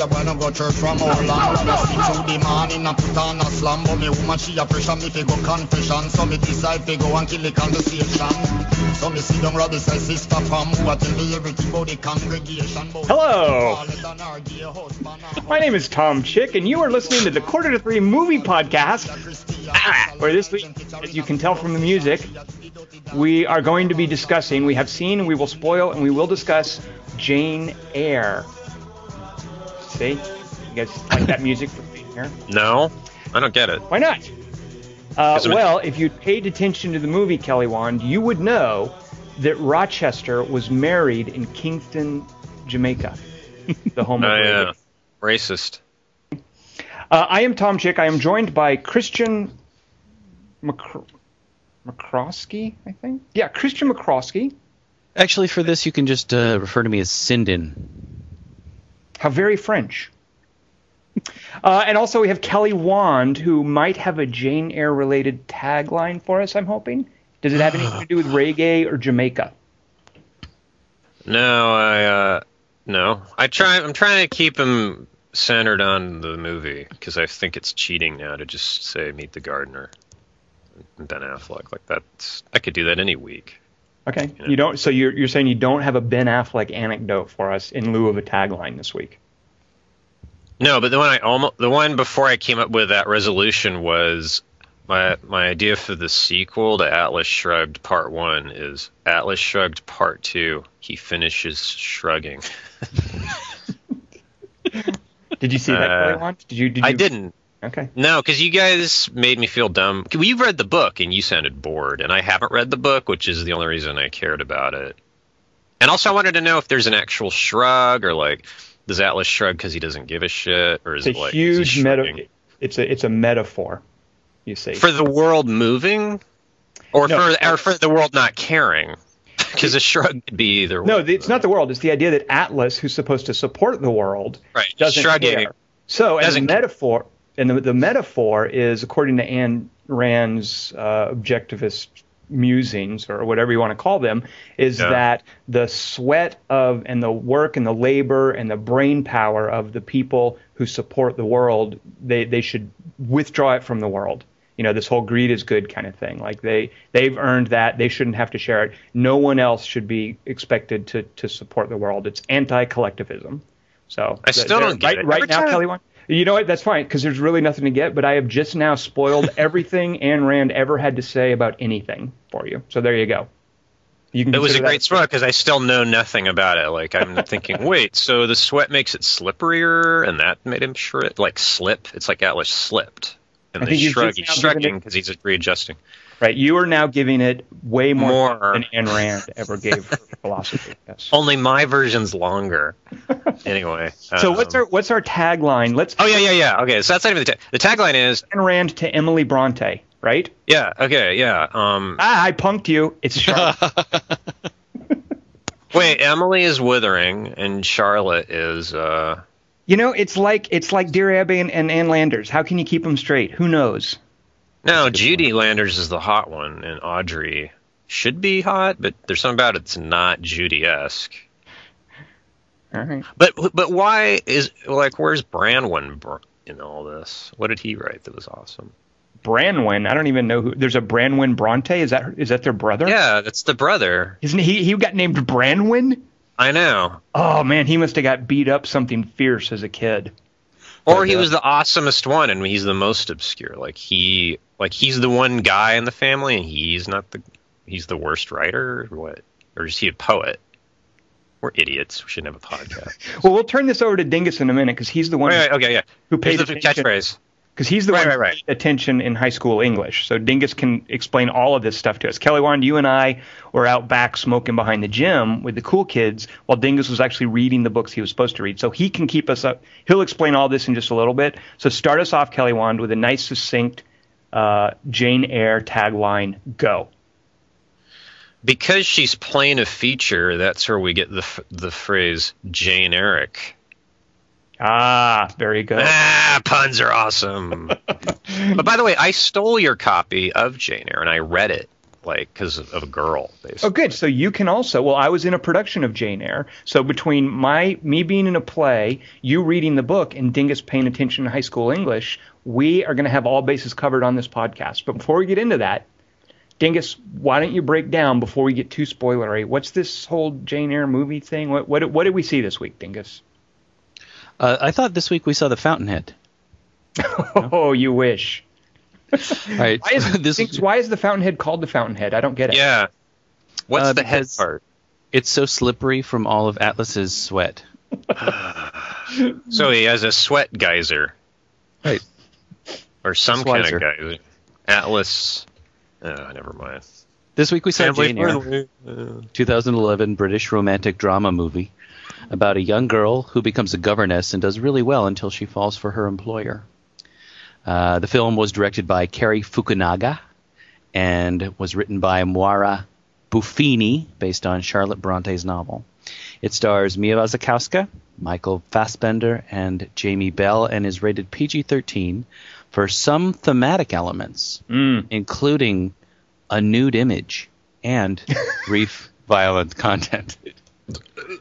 a boy no go church from how long through the morning and put on a slam But me woman she a pressure me fi go confession So me decide fi go and kill the conversation So me see down Robbie say sister Pam Who a tell me everything about the congregation Hello. My name is Tom Chick, and you are listening to the Quarter to Three Movie Podcast. Ah, where this week, as you can tell from the music, we are going to be discussing, we have seen, we will spoil, and we will discuss Jane Eyre. See? You guys like that music from here? No, I don't get it. Why not? Uh, Because I'm a- well, if you paid attention to the movie, Kelly Wand, you would know that Rochester was married in Kingston, Jamaica, the home of Oh yeah, racist. Uh, I am Tom Chick. I am joined by Christian McCr- McCroskey, I think. Yeah, Christian McCroskey. Actually, for this, you can just uh, refer to me as Sindin. How very French. Uh, and also we have Kelly Wand, who might have a Jane Eyre related tagline for us. I'm hoping. Does it have anything to do with reggae or Jamaica? No, I uh, no. I try. I'm trying to keep him centered on the movie because I think it's cheating now to just say Meet the Gardener Ben Affleck like that's. I could do that any week. Okay, Yeah. you don't. So you're you're saying you don't have a Ben Affleck anecdote for us in lieu of a tagline this week? No, but the one I almost the one before I came up with that resolution was my my idea for the sequel to Atlas Shrugged Part One is Atlas Shrugged Part Two. He finishes shrugging. Did you see that, Uh, Did you? Did you? I didn't. Okay. No, because you guys made me feel dumb. You've read the book and you sounded bored, and I haven't read the book, which is the only reason I cared about it. And also, I wanted to know if there's an actual shrug, or like, does Atlas shrug because he doesn't give a shit, or is It's a it like huge meta. It's a it's a metaphor. You see. for the world moving, or No. for or for the world not caring? Because a shrug could be either. No, it's not the world. It's the idea that Atlas, who's supposed to support the world, right. doesn't shrugging. care. So, as a metaphor, and the, the metaphor is, according to Ayn Rand's uh, objectivist musings, or whatever you want to call them, is Yeah. that the sweat of and the work and the labor and the brain power of the people who support the world, they they should withdraw it from the world. You know, this whole greed is good kind of thing. Like they they've earned that, they shouldn't have to share it. No one else should be expected to to support the world. It's anti-collectivism. So I still there- don't get right, it. right Every now, time- Kelly. One, you know what? That's fine because there's really nothing to get. But I have just now spoiled everything Ayn Rand ever had to say about anything for you. So there you go. You can. It was a great sweat because I still know nothing about it. Like I'm thinking, wait, so the sweat makes it slipperier, and that made him shred, like slip. It's like Atlas slipped, and I they think shrug. just He's now shrugging because he's readjusting. Right. You are now giving it way more, More. than Ayn Rand ever gave her philosophy. Yes. Only my version's longer. anyway. So what's um, our what's our tagline? Let's Oh yeah, yeah, yeah. Okay, so that's not even the tag. The tagline is Ayn Rand to Emily Bronte. Right. yeah. Okay, yeah. Um, Ah, I punked you. It's Charlotte. wait, Emily is Wuthering, and Charlotte is. uh you know, it's like it's like Dear Abby and, and Ann Landers. How can you keep them straight? Who knows? No, Judy Landers is the hot one, and Audrey should be hot, but there's something about it that's not Judy-esque. All right. But but why is like where's Branwen in all this? What did he write that was awesome? Branwen. I don't even know who. There's a Branwen Bronte. Is that is that their brother? Yeah, that's the brother. Isn't he? He got named Branwen. I know. Oh man, he must have got beat up something fierce as a kid. Or he was the awesomest one, and he's the most obscure. Like he, like he's the one guy in the family, and he's not the, he's the worst writer. Or what? Or is he a poet? We're idiots. We shouldn't have a podcast. Well, we'll turn this over to Dingus in a minute because he's the one wait, okay, yeah. who Here's the attention. catchphrase. Because he's the Right, one right, who right. paid attention in high school English. So Dingus can explain all of this stuff to us. Kelly Wand, you and I were out back smoking behind the gym with the cool kids while Dingus was actually reading the books he was supposed to read. So he can keep us up. He'll explain all this in just a little bit. So start us off, Kelly Wand, with a nice, succinct uh, Jane Eyre tagline. Go. Because she's playing a feature, that's where we get the f- the phrase Jane Eric. Ah, very good. Ah, puns are awesome. but by the way, I stole your copy of Jane Eyre and I read it. like because of a girl. Basically. Oh, good. So you can also. Well, I was in a production of Jane Eyre. So between my me being in a play, you reading the book, and Dingus paying attention to high school English, we are going to have all bases covered on this podcast. But before we get into that, Dingus, why don't you break down before we get too spoilery? What's this whole Jane Eyre movie thing? What what, what did we see this week, Dingus? Uh, I thought this week we saw the Fountainhead. oh, you wish. All right. Why is, this Dingus, why is the Fountainhead called the Fountainhead? I don't get it. Yeah. What's Uh, the head part? it's so slippery from all of Atlas's sweat. So he has a sweat geyser. Right. Or some kind of geyser. Atlas. Oh, never mind. This week we saw Family Jane Eyre. Uh, 2011 British romantic drama movie about a young girl who becomes a governess and does really well until she falls for her employer. Uh, the film was directed by Cary Fukunaga and was written by Moira Buffini, based on Charlotte Bronte's novel. It stars Mia Wasikowska, Michael Fassbender, and Jamie Bell, and is rated PG-13 for some thematic elements, Mm. including a nude image and brief violent content.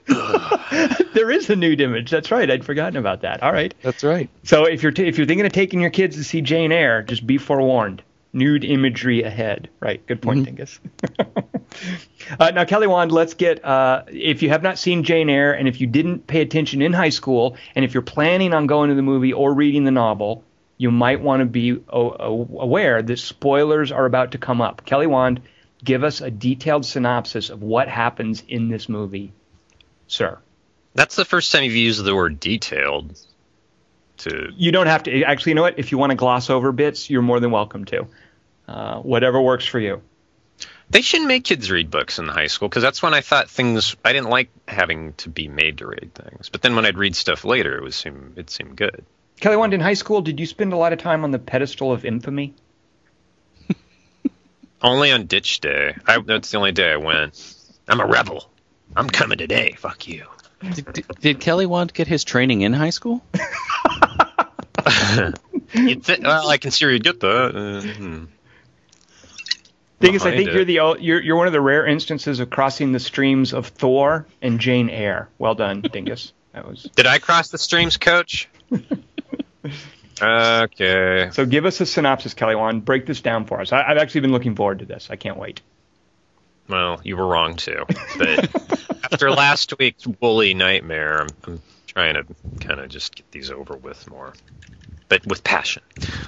There is a nude image. That's right. I'd forgotten about that. All right. That's right. So if you're t- if you're thinking of taking your kids to see Jane Eyre, just be forewarned. Nude imagery ahead. Right. Good point, Dingus. uh, now, Kelly Wand, let's get. Uh, if you have not seen Jane Eyre, and if you didn't pay attention in high school, and if you're planning on going to the movie or reading the novel, you might want to be o- aware that spoilers are about to come up. Kelly Wand, give us a detailed synopsis of what happens in this movie, sir. That's the first time you've used the word detailed. To You don't have to. Actually, you know what? If you want to gloss over bits, you're more than welcome to. Uh, whatever works for you. they shouldn't make kids read books in high school because that's when I thought things. I didn't like having to be made to read things, but then when I'd read stuff later, it was seem it seemed good. Kelly Wand, in high school, did you spend a lot of time on the pedestal of infamy? Only on ditch day. I, that's the only day I went. I'm a rebel. I'm coming today. Fuck you. Did, did, did Kelly want to get his training in high school? You'd thi- well, I consider you'd get that. Uh, hmm. Thing is, I think it. you're the you're you're one of the rare instances of crossing the streams of Thor and Jane Eyre. Well done, Dingus. That was Did I cross the streams, Coach? okay. so. Give us a synopsis, Kelly Wand. Break this down for us. I, I've actually been looking forward to this. I can't wait. Well, you were wrong too. But after last week's woolly nightmare, I'm, I'm trying to kind of just get these over with more, but with passion.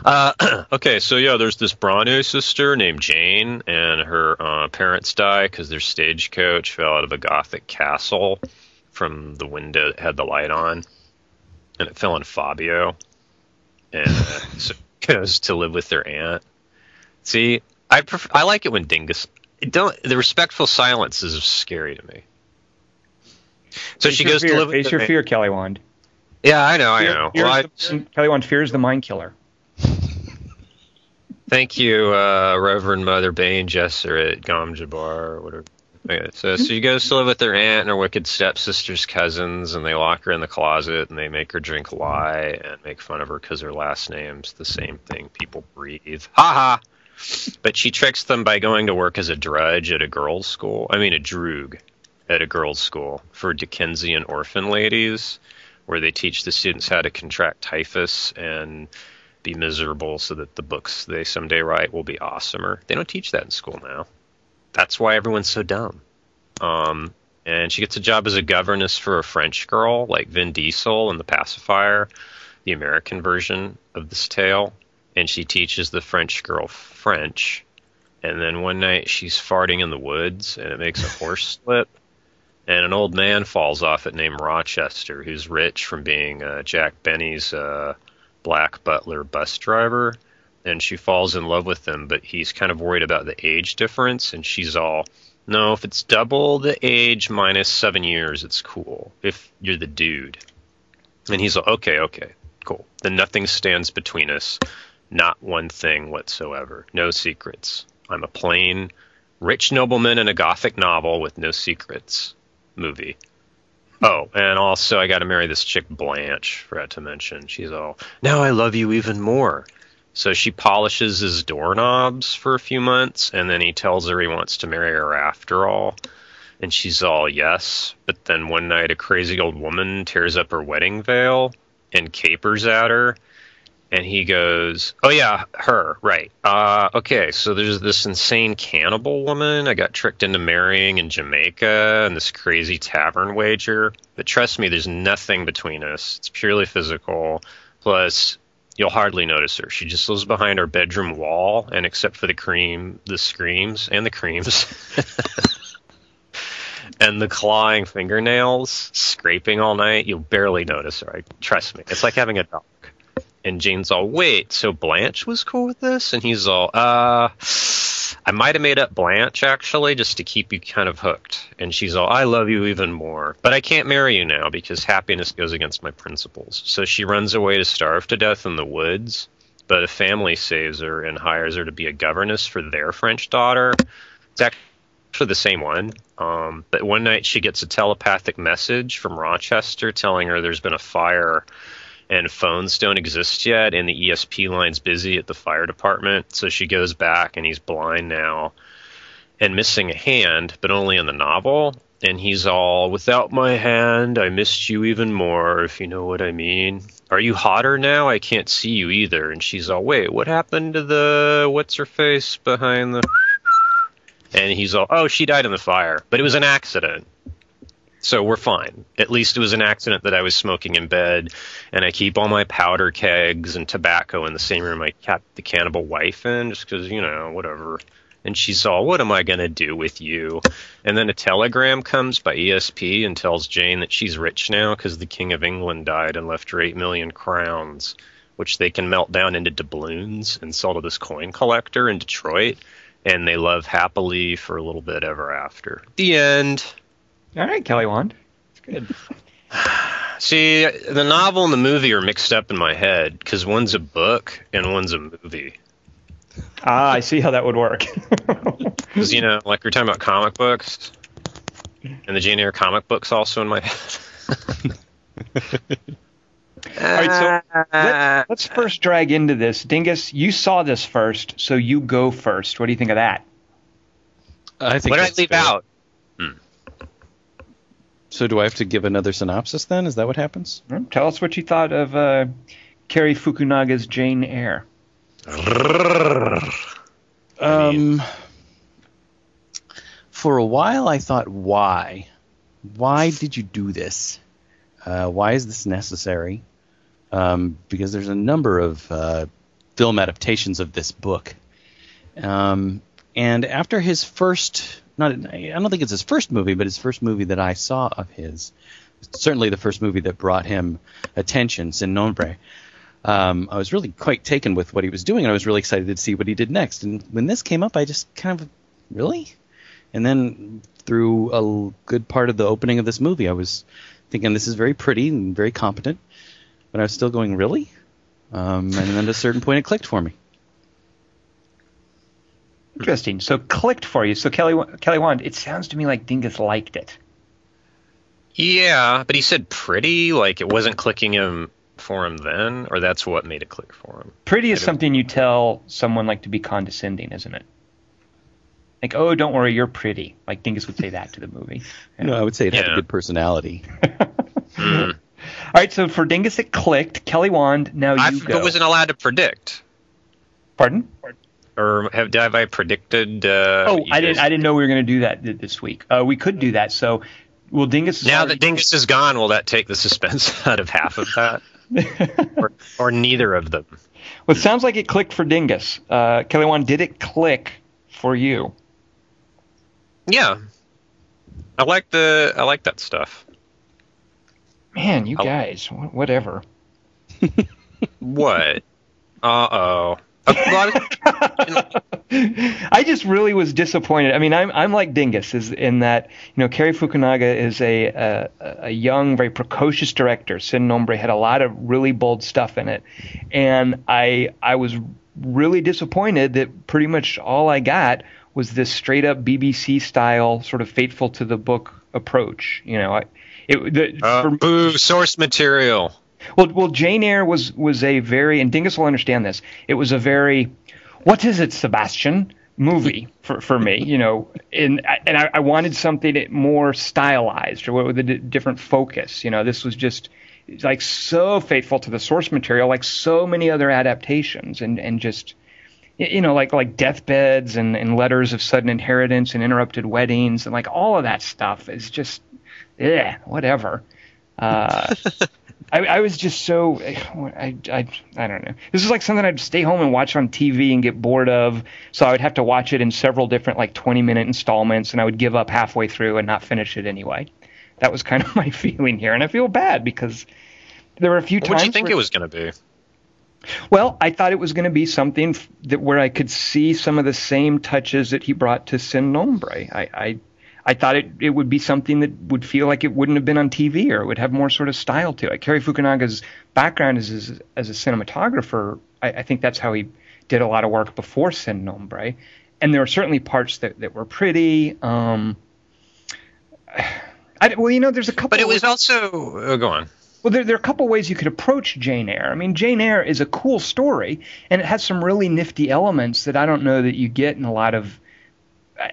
Uh, okay, so yeah, there's this Bronte sister named Jane, and her uh, parents die because their stagecoach fell out of a Gothic castle from the window that had the light on, and it fell on Fabio, and uh, so goes to live with their aunt. See, I I like it when Dingus don't the respectful silence is scary to me. So Face she goes fear. to live with Face your fear, Kelly Wand. Yeah, I know, I know. fear Well, I, is the- Kelly Wand fears the mind killer. thank you, uh, Reverend Mother Bene Gesserit Gom Jabbar or whatever. Okay, so so she goes to live with their aunt and her wicked stepsister's cousins, and they lock her in the closet and they make her drink lye and make fun of her because her last name's the same thing people breathe. Ha ha! But she tricks them by going to work as a drudge at a girls' school. I mean, a droog at a girls' school for Dickensian orphan ladies, where they teach the students how to contract typhus and be miserable so that the books they someday write will be awesomer. They don't teach that in school now. That's why everyone's so dumb. Um, and she gets a job as a governess for a French girl, like Vin Diesel in The Pacifier, the American version of this tale. And she teaches the French girl French. And then one night she's farting in the woods and it makes a horse slip. And an old man falls off it named Rochester, who's rich from being uh, Jack Benny's uh, black butler bus driver and she falls in love with him, but he's kind of worried about the age difference, and she's all, no, if it's double the age minus seven years, it's cool. If you're the dude. And he's like, okay, okay, cool. Then nothing stands between us. Not one thing whatsoever. No secrets. I'm a plain, rich nobleman in a gothic novel with no secrets movie. Oh, and also I got to marry this chick Blanche. Forgot to mention. She's all, now I love you even more So she polishes his doorknobs for a few months, and then he tells her he wants to marry her after all. And she's all yes. But then one night, a crazy old woman tears up her wedding veil and capers at her. And he goes, Oh, yeah, her, right. Uh, okay, so there's this insane cannibal woman I got tricked into marrying in Jamaica and this crazy tavern wager. But trust me, there's nothing between us. It's purely physical. Plus, you'll hardly notice her. She just lives behind our bedroom wall, and except for the cream, the screams, and the creams. and the clawing fingernails scraping all night, you'll barely notice her. Trust me. It's like having a dog. And Jane's all, wait, so Blanche was cool with this? And he's all, uh, I might have made up Blanche actually, just to keep you kind of hooked. And she's all, I love you even more. But I can't marry you now because happiness goes against my principles. So she runs away to starve to death in the woods. But a family saves her and hires her to be a governess for their French daughter. It's actually the same one. Um, but one night she gets a telepathic message from Rochester telling her there's been a fire and phones don't exist yet, and the ESP line's busy at the fire department. So she goes back, and he's blind now and missing a hand, but only in the novel. And he's all, without my hand, I missed you even more, if you know what I mean. Are you hotter now? I can't see you either. And she's all, wait, what happened to the, what's her face behind the. And he's all, oh, she died in the fire, but it was an accident. So we're fine. At least it was an accident that I was smoking in bed, and I keep all my powder kegs and tobacco in the same room I kept the cannibal wife in, just because, you know, whatever. And she's all, What am I going to do with you? And then a telegram comes by ESP and tells Jane that she's rich now because the King of England died and left her 8 million crowns, which they can melt down into doubloons and sell to this coin collector in Detroit. And they love happily for a little bit ever after. The end. All right, Kelly Wand. It's good. See, the novel and the movie are mixed up in my head because one's a book and one's a movie. Ah, I see how that would work. Because you know, like we're talking about comic books, and the Jane Eyre comic books also in my head. All right, so let, us first drag into this. Dingus, you saw this first, so you go first. What do you think of that? I think. What did I leave fair. out? So do I have to give another synopsis then? Is that what happens? Hmm, Tell us what you thought of uh, Cary Fukunaga's Jane Eyre. Um, for a while, I thought, why? Why did you do this? Uh, why is this necessary? Um, because there's a number of uh, film adaptations of this book. Um, and after his first, not I don't think it's his first movie, but his first movie that I saw of his, certainly the first movie that brought him attention, Sin Nombre. Um, I was really quite taken with what he was doing, and I was really excited to see what he did next. And when this came up, I just kind of really, and then through a good part of the opening of this movie, I was thinking this is very pretty and very competent, but I was still going really. Um, and then at a certain point, it clicked for me. Interesting. So clicked for you. So Kelly Kelly Wand, it sounds to me like Dingus liked it. Yeah, but he said pretty, like it wasn't clicking him for him then, or that's what made it click for him. Pretty is something you tell someone like to be condescending, isn't it? Like, oh, don't worry, you're pretty. Like Dingus would say that to the movie. No, I would say it had Yeah. a good personality. Mm. All right, so for Dingus it clicked. Kelly Wand, now you I go. wasn't allowed to predict, Pardon? Or have, have I predicted? Uh, Oh, I didn't. I didn't know we were going to do that th- this week. Uh, we could do that. So, well, Dingus. Now already- that Dingus is gone, will that take the suspense out of half of that, or, or neither of them? well, it sounds like it clicked for Dingus. Uh, Kelly Wand, did it click for you? Yeah, I like the I like that stuff. Man, you Oh. guys, wh- whatever. What? Uh oh. I just really was disappointed. I mean, I'm I'm like Dingus is in that you know Cary Fukunaga is a a, a young, very precocious director. Sin Nombre had a lot of really bold stuff in it, and I I was really disappointed that pretty much all I got was this straight up BBC style sort of faithful to the book approach. You know, I, it the, Uh, for boo! Source material. Well, well, Jane Eyre was was a very, and Dingus will understand this. It was a very, what is it, Sebastian? Movie for, for me, you know, and and I, I wanted something more stylized or with a d- different focus. You know, this was just like so faithful to the source material, like so many other adaptations, and and just you know, like like deathbeds and, and letters of sudden inheritance and interrupted weddings and like all of that stuff is just, yeah, whatever. Uh, I, I was just so I, I I don't know. This is like something I'd stay home and watch on TV and get bored of. So I would have to watch it in several different like 20 minute installments, and I would give up halfway through and not finish it anyway. That was kind of my feeling here, and I feel bad because there were a few What times. did you think where- it was going to be? well, I thought it was going to be something that where I could see some of the same touches that he brought to Sin Nombre. I, I, I thought it, it would be something that would feel like it wouldn't have been on TV or it would have more sort of style to it. Cary Fukunaga's background is as, as a cinematographer. I, I think that's how he did a lot of work before Sin Nombre. And there were certainly parts that, that were pretty. Um, I, well, you know, there's a couple. But it was also. Oh, go on. well, there, there are a couple ways you could approach Jane Eyre. I mean, Jane Eyre is a cool story, and it has some really nifty elements that I don't know that you get in a lot of.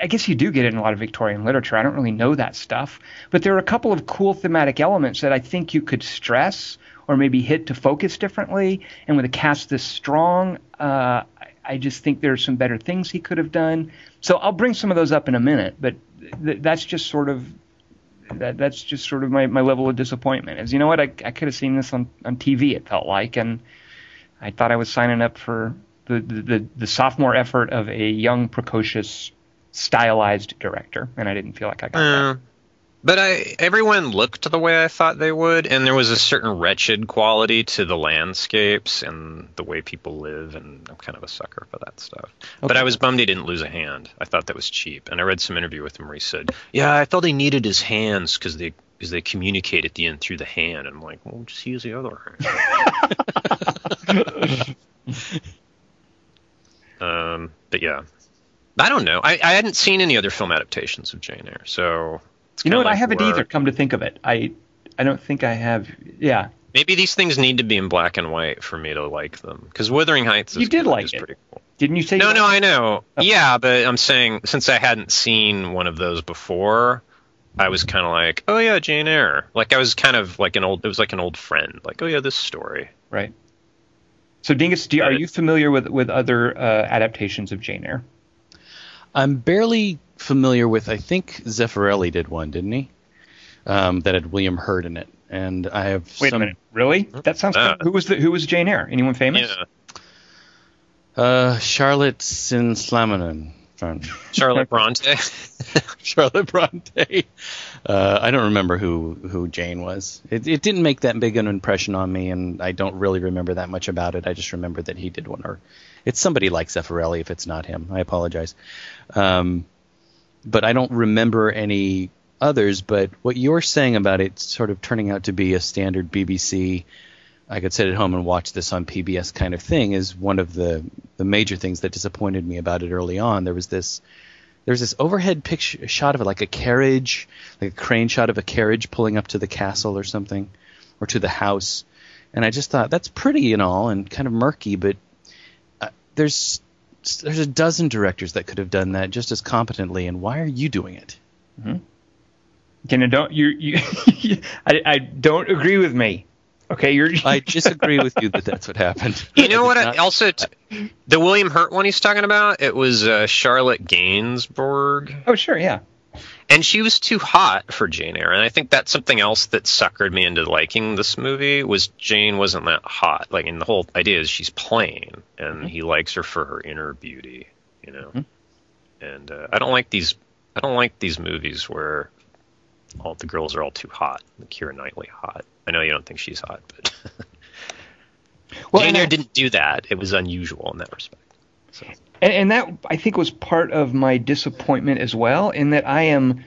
I guess you do get it in a lot of Victorian literature. I don't really know that stuff, but there are a couple of cool thematic elements that I think you could stress or maybe hit to focus differently. And with a cast this strong, uh, I- just think there are some better things he could have done. So I'll bring some of those up in a minute, but th- that's just sort of that that's just sort of my, my level of disappointment is you know what I, I could have seen this on, on TV it felt like and I thought I was signing up for the, the, the, the sophomore effort of a young precocious stylized director and I didn't feel like I got that. Uh, but I everyone looked the way I thought they would, and there was a certain wretched quality to the landscapes and the way people live, and I'm kind of a sucker for that stuff. But I was bummed he didn't lose a hand. I thought that was cheap, and I read some interview with him where he said, "Yeah, I felt he needed his hands because they." Because they communicate at the end through the hand. and I'm like, well, just use the other hand. um, but yeah, I don't know. I, I hadn't seen any other film adaptations of Jane Eyre, so You know what? I haven't either. Come to think of it, I I don't think I have. Yeah, Maybe these things need to be in black and white for me to like them. Because Wuthering Heights is, You did like it. pretty cool. didn't you say? No, you no, I know. Oh. Yeah, but I'm saying since I hadn't seen one of those before, I was kind of like, oh yeah, Jane Eyre. Like I was kind of like an old. It was like an old friend. Like, oh yeah, this story. right? So Dingus, do are you familiar with with other uh, adaptations of Jane Eyre? I'm barely familiar with. I think Zeffirelli did one, didn't he? Um, that had William Hurt in it, and I have Wait some. a minute, really? That sounds. Uh, who was the Who was Jane Eyre? Anyone famous? Yeah, Uh, Charlotte Sinslaminen. From Charlotte Bronte. Charlotte Bronte. Uh, I don't remember who, who Jane was. It, it didn't make that big an impression on me, and I don't really remember that much about it. I just remember that he did one, or it's somebody like Zeffirelli if it's not him. I apologize. Um, but I don't remember any others. But what you're saying about it sort of turning out to be a standard BBC, I could sit at home and watch this on PBS kind of thing is one of the the major things that disappointed me about it early on. There was this there's this overhead picture shot of like a carriage, like a crane shot of a carriage pulling up to the castle or something, or to the house, and I just thought that's pretty and all and kind of murky, but there's there's a dozen directors that could have done that just as competently, and why are you doing it? Can you don't you you? I, I don't agree with me. Okay, you're. I disagree with you that that's what happened. You know what? did I, also, t- the William Hurt one he's talking about, it was uh, Charlotte Gainsbourg. oh sure, yeah. And she was too hot for Jane Eyre, and I think that's something else that suckered me into liking this movie was Jane wasn't that hot. Like, and the whole idea is she's plain, and he likes her for her inner beauty, you know. And uh, I don't like these. I don't like these movies where all the girls are all too hot. Like Keira Knightley hot. I know you don't think she's hot, but Well, Jane Eyre I- didn't do that. It was unusual in that respect. So. And, and that I think was part of my disappointment as well, in that I am,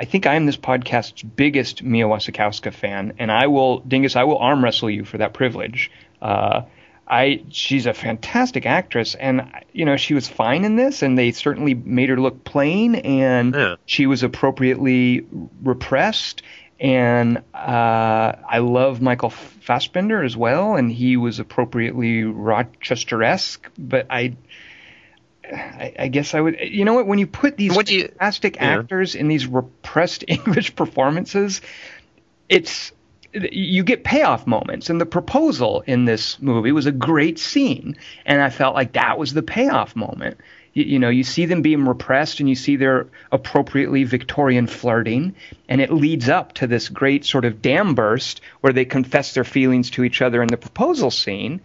I think I am this podcast's biggest Mia Wasikowska fan, and I will, Dingus, I will arm wrestle you for that privilege. Uh, I, she's a fantastic actress, and you know she was fine in this, and they certainly made her look plain, and Yeah. she was appropriately repressed. and uh, I love Michael Fassbender as well, and he was appropriately Rochester-esque. But I, I, I guess I would. You know what? When you put these What do you- fantastic yeah. actors in these repressed English performances, it's you get payoff moments and the proposal in this movie was a great scene and i felt like that was the payoff moment you, you know you see them being repressed and you see their appropriately victorian flirting and it leads up to this great sort of dam burst where they confess their feelings to each other in the proposal scene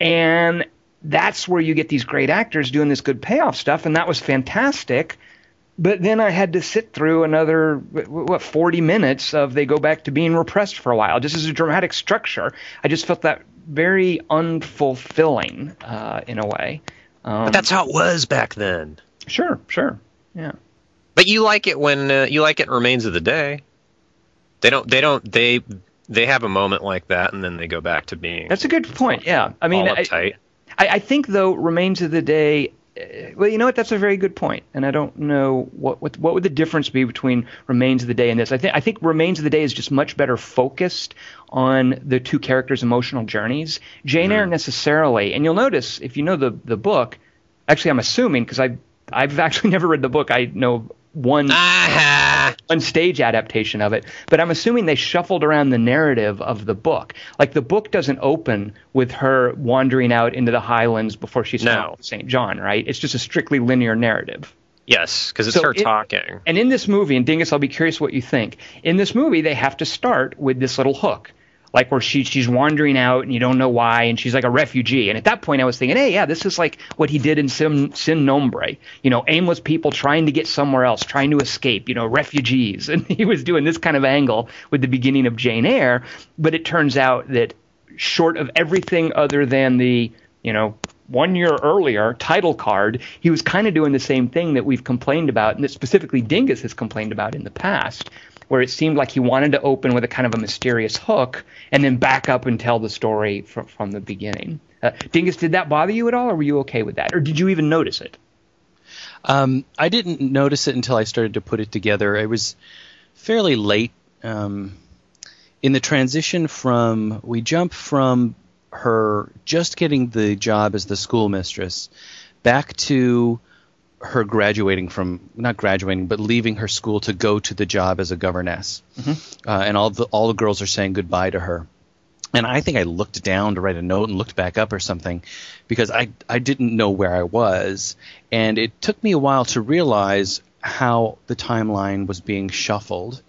and that's where you get these great actors doing this good payoff stuff and that was fantastic but then I had to sit through another what 40 minutes of they go back to being repressed for a while. Just as a dramatic structure, I just felt that very unfulfilling uh, in a way. Um, But that's how it was back then. sure, sure, yeah. But you like it when uh, you like it in Remains of the Day. They don't. They don't. They they have a moment like that, and then they go back to being That's a good point. Yeah, I mean, all I. I, I think though remains of the day. uh, Well, you know what? That's a very good point, and I don't know what what what would the difference be between remains of the day and this. I think I think remains of the day is just much better focused on the two characters' emotional journeys. Jane Eyre necessarily, and you'll notice if you know the the book. Actually, I'm assuming because I I've actually never read the book. I know one Ah, one stage adaptation of it, but I'm assuming they shuffled around the narrative of the book. Like the book doesn't open with her wandering out into the highlands before she's No. St. John, right? It's just a strictly linear narrative. yes, because it's So her it- talking. And in this movie, and Dingus, I'll be curious what you think. In this movie, they have to start with this little hook, like where she she's wandering out and you don't know why, and she's like a refugee. And at that point, I was thinking, hey, yeah, this is like what he did in Sin, Sin Nombre. You know, aimless people trying to get somewhere else, trying to escape. You know, refugees. And he was doing this kind of angle with the beginning of Jane Eyre. But it turns out that short of everything other than the you know one year earlier title card he was kind of doing the same thing that we've complained about and that specifically dingus has complained about in the past where it seemed like he wanted to open with a kind of a mysterious hook and then back up and tell the story from, from the beginning. Uh, dingus did that bother you at all or were you okay with that? Or did you even notice it? Um, I didn't notice it until I started to put it together. It was fairly late um, in the transition from we jump from her just getting the job as the schoolmistress back to her graduating from not graduating but leaving her school to go to the job as a governess, uh, and all the all the girls are saying goodbye to her. And I think I looked down to write a note and looked back up or something because I, I didn't know where I was. And it took me a while to realize how the timeline was being shuffled.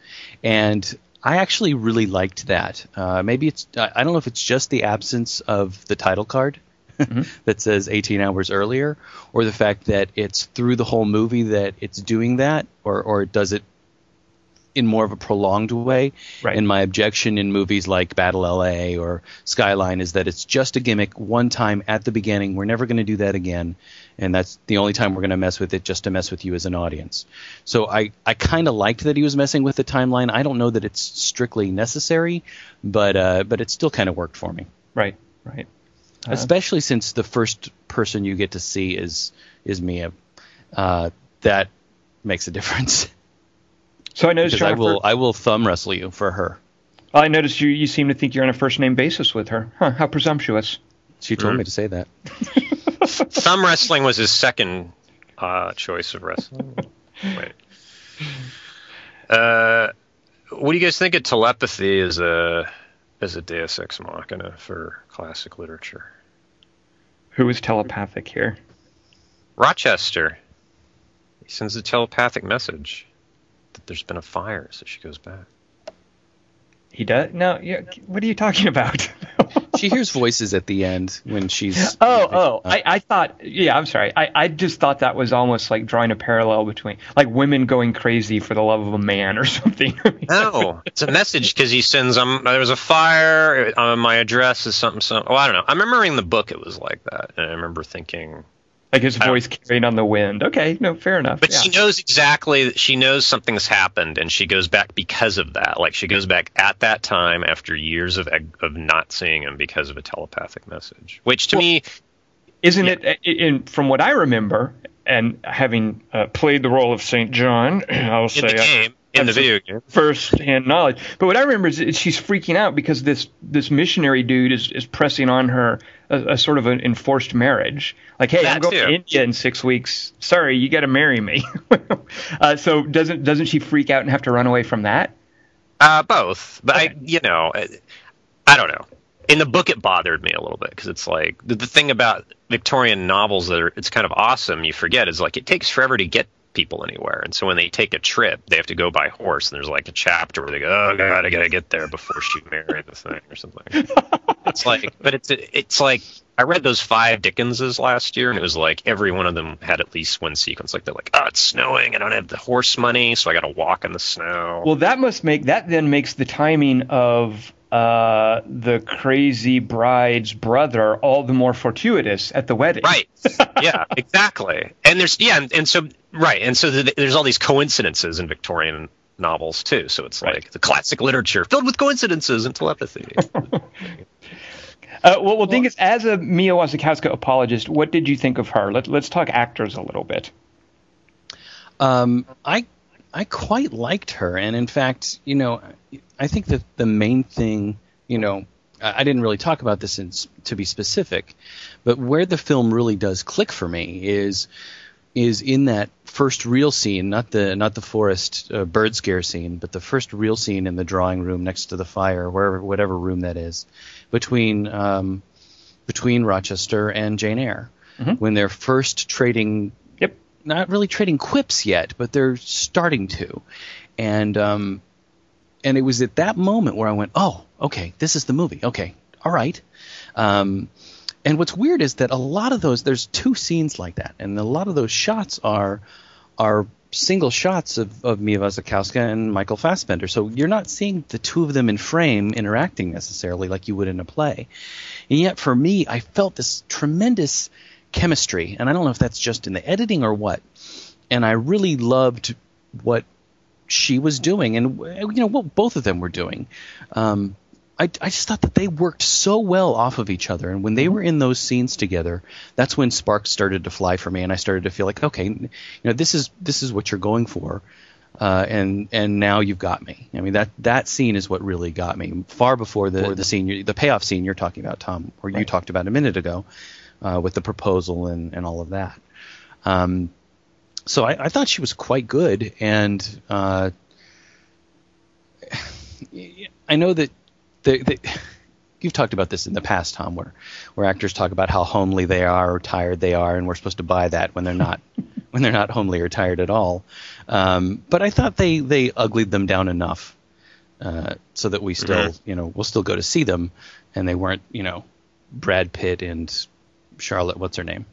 And I actually really liked that. Uh, maybe it's, I don't know if it's just the absence of the title card. that says 18 hours earlier, or the fact that it's through the whole movie that it's doing that, or, or does it in more of a prolonged way. Right. And my objection in movies like Battle LA or Skyline is that it's just a gimmick one time at the beginning. We're never going to do that again. And that's the only time we're going to mess with it just to mess with you as an audience. So I, I kind of liked that he was messing with the timeline. I don't know that it's strictly necessary, but uh, but it still kind of worked for me. right right Especially since the first person you get to see is is Mia. Uh, that makes a difference. so i noticed because I Jennifer- will I will thumb wrestle you for her. i noticed you you seem to think you're on a first name basis with her huh how presumptuous She told Mhm. me to say that. Thumb wrestling was his second uh, choice of wrestling. Wait. Uh, what do you guys think of telepathy as a as a Deus Ex Machina for classic literature? Who is telepathic here Rochester. He sends a telepathic message that there's been a fire, so she goes back. he does no yeah what are you talking about She hears voices at the end when she's. Oh, oh! I, I thought, yeah, I'm sorry. I, I just thought that was almost like drawing a parallel between like women going crazy for the love of a man or something. No, it's a message because he sends um there was a fire. Uh, my address is something something. Oh, I don't know. I'm remembering the book. It was like that, and I remember thinking. Like his voice carrying on the wind. Okay, no, fair enough. But yeah. she knows exactly. She knows something's happened, and she goes back because of that. Like she goes back at that time after years of of not seeing him because of a telepathic message. Which to Well, me, Isn't it? In, from what I remember, and having uh, played the role of Saint John, I'll in say the I- game, in the video game. first-hand knowledge. But what I remember is, is she's freaking out because this this missionary dude is, is pressing on her a, a sort of an enforced marriage. Like, hey, I'm That going to. India in six weeks. Sorry, you got to marry me. uh, so doesn't doesn't she freak out and have to run away from that? Uh, both, but I, you know, I, I don't know. In the book, it bothered me a little bit because it's like the, the thing about Victorian novels that are it's kind of awesome. You forget is like it takes forever to get people anywhere, and so when they take a trip, they have to go by horse. And there's like a chapter where they go, "Oh God, I gotta get there before she married the thing" or something. it's like, but it's it's like I read those five Dickenses last year, and it was like every one of them had at least one sequence. Like they're like, "Oh, it's snowing. I don't have the horse money, so I got to walk in the snow." Well, that must make that then makes the timing of uh, the crazy bride's brother all the more fortuitous at the wedding. Right. yeah, exactly. And there's yeah, and, and so right, and so th- there's all these coincidences in Victorian novels too. So it's Right. like the classic literature filled with coincidences and telepathy. Uh, well, well, Dingus, as a Mia Wasikowska apologist, what did you think of her? Let, let's talk actors a little bit. Um, I I quite liked her, and in fact, you know, I think that the main thing, you know, I didn't really talk about this in, to be specific, but where the film really does click for me is is in that first real scene, not the not the forest uh, bird scare scene, but the first real scene in the drawing room next to the fire, wherever whatever room that is, between um, between Rochester and Jane Eyre, Mhm. when they're first trading Yep. not really trading quips yet, but they're starting to. And um, and it was at that moment where I went, oh, okay, this is the movie. Okay, all right. Um, and what's weird is that a lot of those, there's two scenes like that, and a lot of those shots are are single shots of, of Mia Wasikowska and Michael Fassbender. So you're not seeing the two of them in frame interacting necessarily like you would in a play. And yet for me, I felt this tremendous chemistry, and I don't know if that's just in the editing or what. And I really loved what she was doing, and you know what both of them were doing. Um, I, I just thought that they worked so well off of each other, and when they were in those scenes together, that's when sparks started to fly for me, and I started to feel like, okay, you know, this is this is what you're going for, uh, and and now you've got me. I mean that that scene is what really got me far before the the scene, the payoff scene you're talking about, Tom, or you talked about a minute ago, uh, with the proposal and and all of that. Um, so I, I thought she was quite good, and uh, I know that the, the you've talked about this in the past, Tom, where where actors talk about how homely they are or tired they are, and we're supposed to buy that when they're not when they're not homely or tired at all. Um, but I thought they they uglied them down enough uh, so that we still you know we'll still go to see them, and they weren't you know Brad Pitt and Charlotte what's her name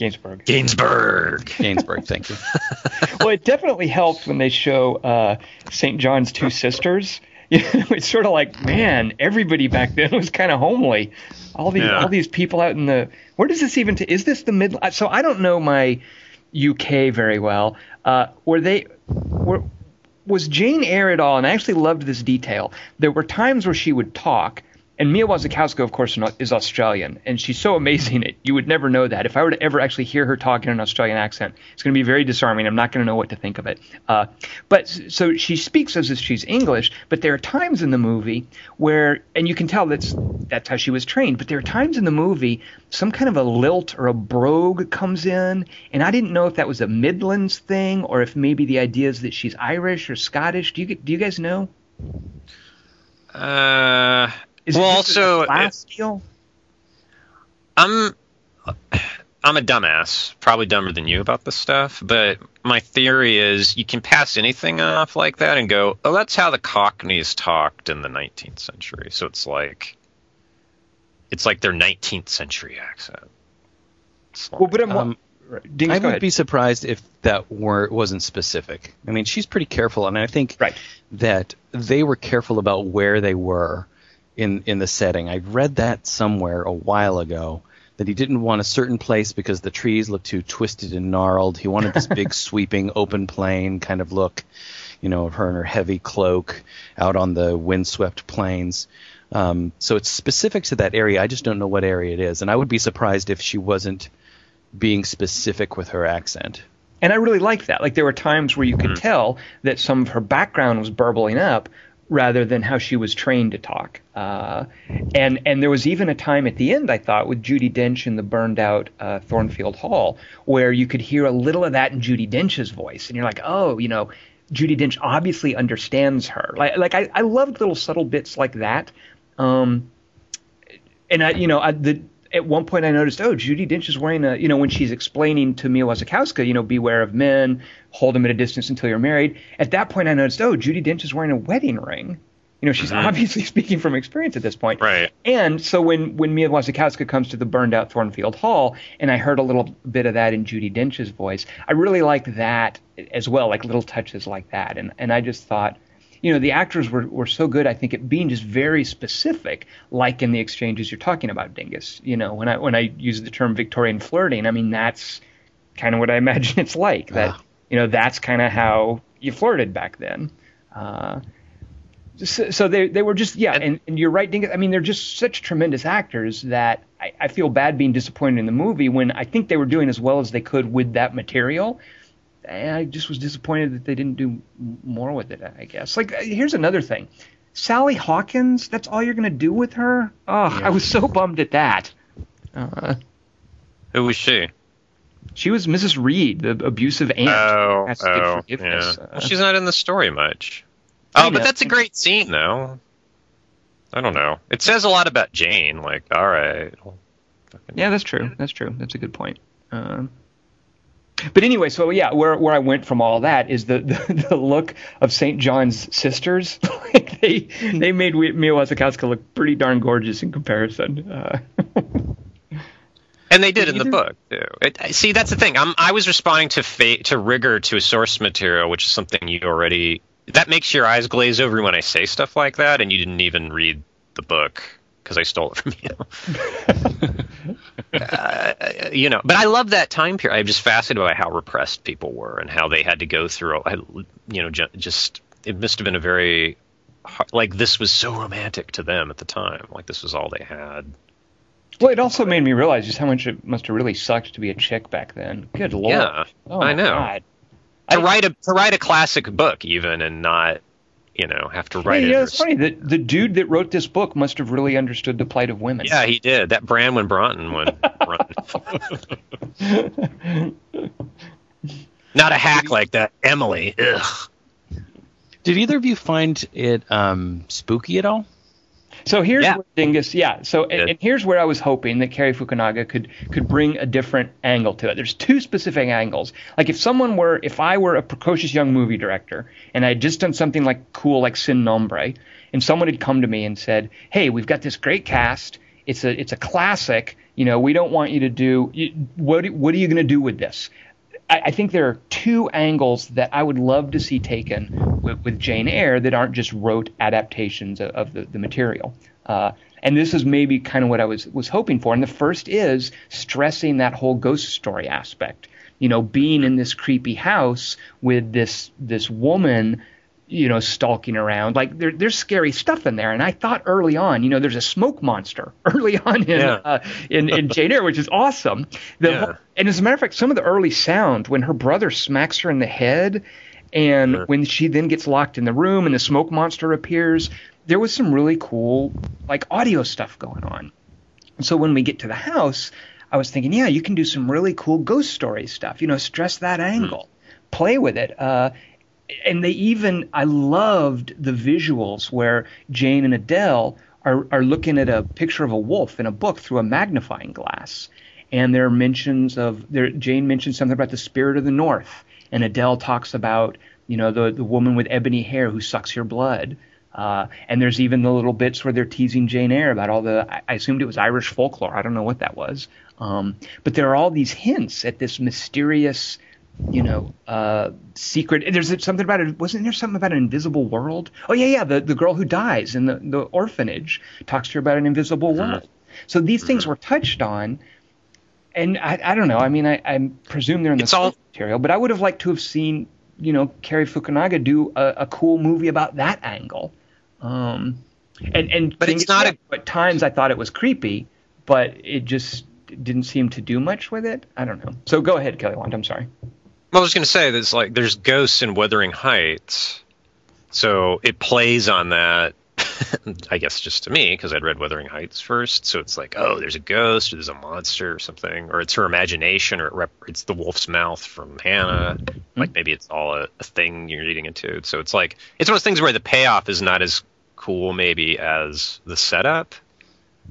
Gainsbourg. Gainsbourg. Gainsbourg. thank you. well, it definitely helped when they show uh, St. John's two sisters. You know, it's sort of like, man, everybody back then was kind of homely. All these, Yeah. all these people out in the. Where does this even? T- is this the mid? So I don't know my UK very well. Uh, were they? Were, was Jane Eyre at all? And I actually loved this detail. There were times where she would talk, and Mia Wasikowska, of course, is Australian, and she's so amazing that you would never know that. If I were to ever actually hear her talk in an Australian accent, it's going to be very disarming. I'm not going to know what to think of it. Uh, but so she speaks as if she's English, but there are times in the movie where, and you can tell that's that's how she was trained. But there are times in the movie some kind of a lilt or a brogue comes in, and I didn't know if that was a Midlands thing or if maybe the idea is that she's Irish or Scottish. Do you do you guys know? Uh, Is well, it just also a class deal? I'm I'm a dumbass, probably dumber than you about this stuff. But my theory is you can pass anything off like that and go, oh, that's how the Cockneys talked in the 19th century. So it's like it's like their 19th century accent. It's Well, but I'm, Um, Dingus, I would ahead. be surprised if that were wasn't specific. I mean, she's pretty careful, and I think Right. that they were careful about where they were in in the setting. I read that somewhere a while ago that he didn't want a certain place because the trees looked too twisted and gnarled. He wanted this big sweeping open plain kind of look, you know, of her in her heavy cloak out on the windswept plains. Um, so it's specific to that area. I just don't know what area it is, and I would be surprised if she wasn't being specific with her accent. and I really liked that. Like there were times where you could Mm-hmm. tell that some of her background was burbling up rather than how she was trained to talk. Uh, and and there was even a time at the end I thought with Judi Dench in the burned out uh, Thornfield Hall where you could hear a little of that in Judi Dench's voice, and you're like, oh, you know. Judy Dench obviously understands her. Like, like I, I loved little subtle bits like that. Um, and I, you know, I, the at one point I noticed, oh, Judi Dench is wearing a, you know, when she's explaining to Mia Wasikowska, you know, beware of men, hold them at a distance until you're married. At that point, I noticed, oh, Judi Dench is wearing a wedding ring. You know, she's mm-hmm. obviously speaking from experience at this point. Right. And so when when Mia Wasikowska comes to the burned out Thornfield Hall, and I heard a little bit of that in Judi Dench's voice, I really liked that as well, like little touches like that. And and I just thought, you know, the actors were, were so good, I think, at being just very specific, like in the exchanges you're talking about, Dingus. You know, when I when I use the term Victorian flirting, I mean that's kind of what I imagine it's like. That Ah. you know, that's kind of how you flirted back then. Uh, so, so they they were just yeah, and, and you're right, Dingus. I mean, they're just such tremendous actors that I, I feel bad being disappointed in the movie when I think they were doing as well as they could with that material. I just was disappointed that they didn't do more with it. I guess. Like, uh, here's another thing: Sally Hawkins. That's all you're gonna do with her? Oh, I was so bummed at that. Uh, Who was she? she was Mrs. Reed, the abusive aunt. Oh, oh, yeah. Uh, Well, she's not in the story much. Oh, but know. that's a great scene, though. I don't know. It says a lot about Jane. Like, all right. Yeah, that's true. That's true. That's a good point. Um, but anyway, so yeah, where where I went from all that is the the, the look of St. John's sisters. like they they made Mia Wasikowska look pretty darn gorgeous in comparison. Uh, And they did in the book too. It, see, that's the thing. I'm, I was responding to fa- to rigor to a source material, which is something you already. That makes your eyes glaze over when I say stuff like that, and you didn't even read the book because I stole it from you. Uh, you know, but I love that time period. I'm just fascinated by how repressed people were and how they had to go through. I- You know, just it must have been a very har- like this was so romantic to them at the time. Like this was all they had. well, it also made me realize just how much it must have really sucked to be a chick back then. Good lord. Yeah, Oh, I know. God. to I- write a to write a classic book even and not you know have to write Hey, it. yeah, or it's funny that the dude that wrote this book must have really understood the plight of women. Yeah, he did. That Branwen Bronton one. Not a hack like that, Emily. Ugh. Did either of you find it um, spooky at all? So here's Yeah. where Dingus, yeah. So and, and here's where I was hoping that Cary Fukunaga could could bring a different angle to it. There's two specific angles. Like if someone were, if I were a precocious young movie director and I had just done something like cool like Sin Nombre, and someone had come to me and said, "Hey, we've got this great cast. It's a it's a classic. You know, we don't want you to do. You, what what are you going to do with this?" I, I think there are two angles that I would love to see taken with, with Jane Eyre that aren't just rote adaptations of, of the, the material. Uh, and this is maybe kind of what I was was hoping for. And the first is stressing that whole ghost story aspect. You know, being in this creepy house with this this woman you know, stalking around. Like there, there's scary stuff in there. And I thought early on, you know, there's a smoke monster early on in Yeah. uh, in, in Jane Eyre, which is awesome. The, Yeah. And as a matter of fact, some of the early sound when her brother smacks her in the head, and Sure. when she then gets locked in the room and the smoke monster appears, there was some really cool like audio stuff going on. And so when we get to the house, I was thinking, yeah, you can do some really cool ghost story stuff. You know, stress that angle, play with it. Uh, and they even, I loved the visuals where Jane and Adele are, are looking at a picture of a wolf in a book through a magnifying glass. And there are mentions of, there, Jane mentions something about the spirit of the North. And Adele talks about, you know, the, the woman with ebony hair who sucks your blood. Uh, and there's even the little bits where they're teasing Jane Eyre about all the. I, assumed it was Irish folklore. I don't know what that was. Um, but there are all these hints at this mysterious, you know, uh, secret. There's something about it. Wasn't there something about an invisible world? Oh yeah, yeah. The the girl who dies in the the orphanage talks to her about an invisible world. So these things were touched on. And I, I don't know. I mean, I, I presume they're in the all- material, but I would have liked to have seen, you know, Cary Fukunaga do a, a cool movie about that angle. Um, and and But it's not a- At times, I thought it was creepy, but it just didn't seem to do much with it. I don't know. So go ahead, Kelly Wand. I'm sorry. I was going to say there's like there's ghosts in Wuthering Heights, so it plays on that. I guess just to me because I'd read Wuthering Heights first, so it's like oh, there's a ghost or there's a monster or something, or it's her imagination or it rep- it's the wolf's mouth from Hanna. Mm-hmm. Like maybe it's all a, a thing you're reading into. So it's like it's one of those things where the payoff is not as cool maybe as the setup,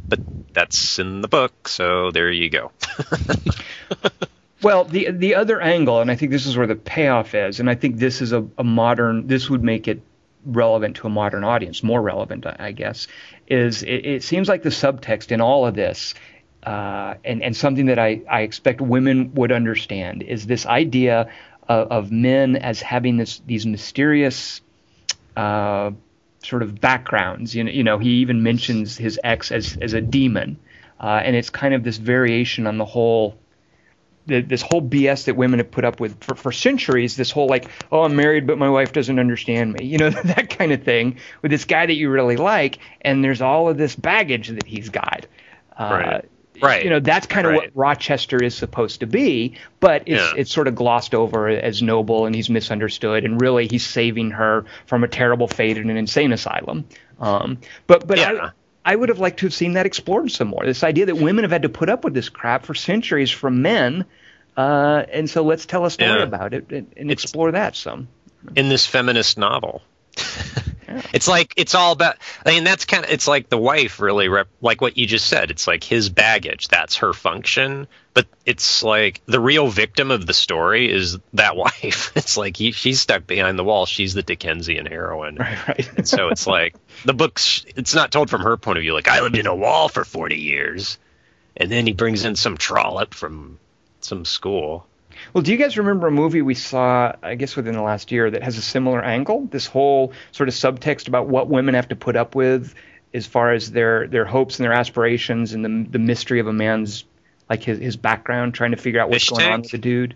but that's in the book, so there you go. Well, the the other angle, and I think this is where the payoff is, and I think this is a, a modern. This would make it relevant to a modern audience, more relevant, I guess. Is it, it seems like the subtext in all of this, uh, and and something that I I expect women would understand is this idea of, of men as having this these mysterious. Uh, sort of backgrounds. You know, you know, he even mentions his ex as as a demon, uh, and it's kind of this variation on the whole the, this whole BS that women have put up with for, for centuries. This whole like, oh, I'm married, but my wife doesn't understand me. You know, that kind of thing with this guy that you really like, and there's all of this baggage that he's got. Uh, Right. Right. You know, that's kind of Right. what Rochester is supposed to be, but it's Yeah. it's sort of glossed over as noble, and he's misunderstood, and really he's saving her from a terrible fate in an insane asylum. Um, but but Yeah. I, I would have liked to have seen that explored some more. This idea that women have had to put up with this crap for centuries from men, uh, and so let's tell a story Yeah. about it and, and explore that some. in this feminist novel. It's like it's all about. I mean, that's kind of. It's like the wife really, rep, like what you just said. It's like his baggage. That's her function. But it's like the real victim of the story is that wife. It's like he, she's stuck behind the wall. She's the Dickensian heroine. Right, right. And so it's like the book's. It's not told from her point of view. Like I lived in a wall for forty years, and then he brings in some trollop from some school. Well, do you guys remember a movie we saw, I guess within the last year, that has a similar angle? This whole sort of subtext about what women have to put up with as far as their, their hopes and their aspirations and the, the mystery of a man's, like his, his background, trying to figure out what's Fish going on tank? with the dude.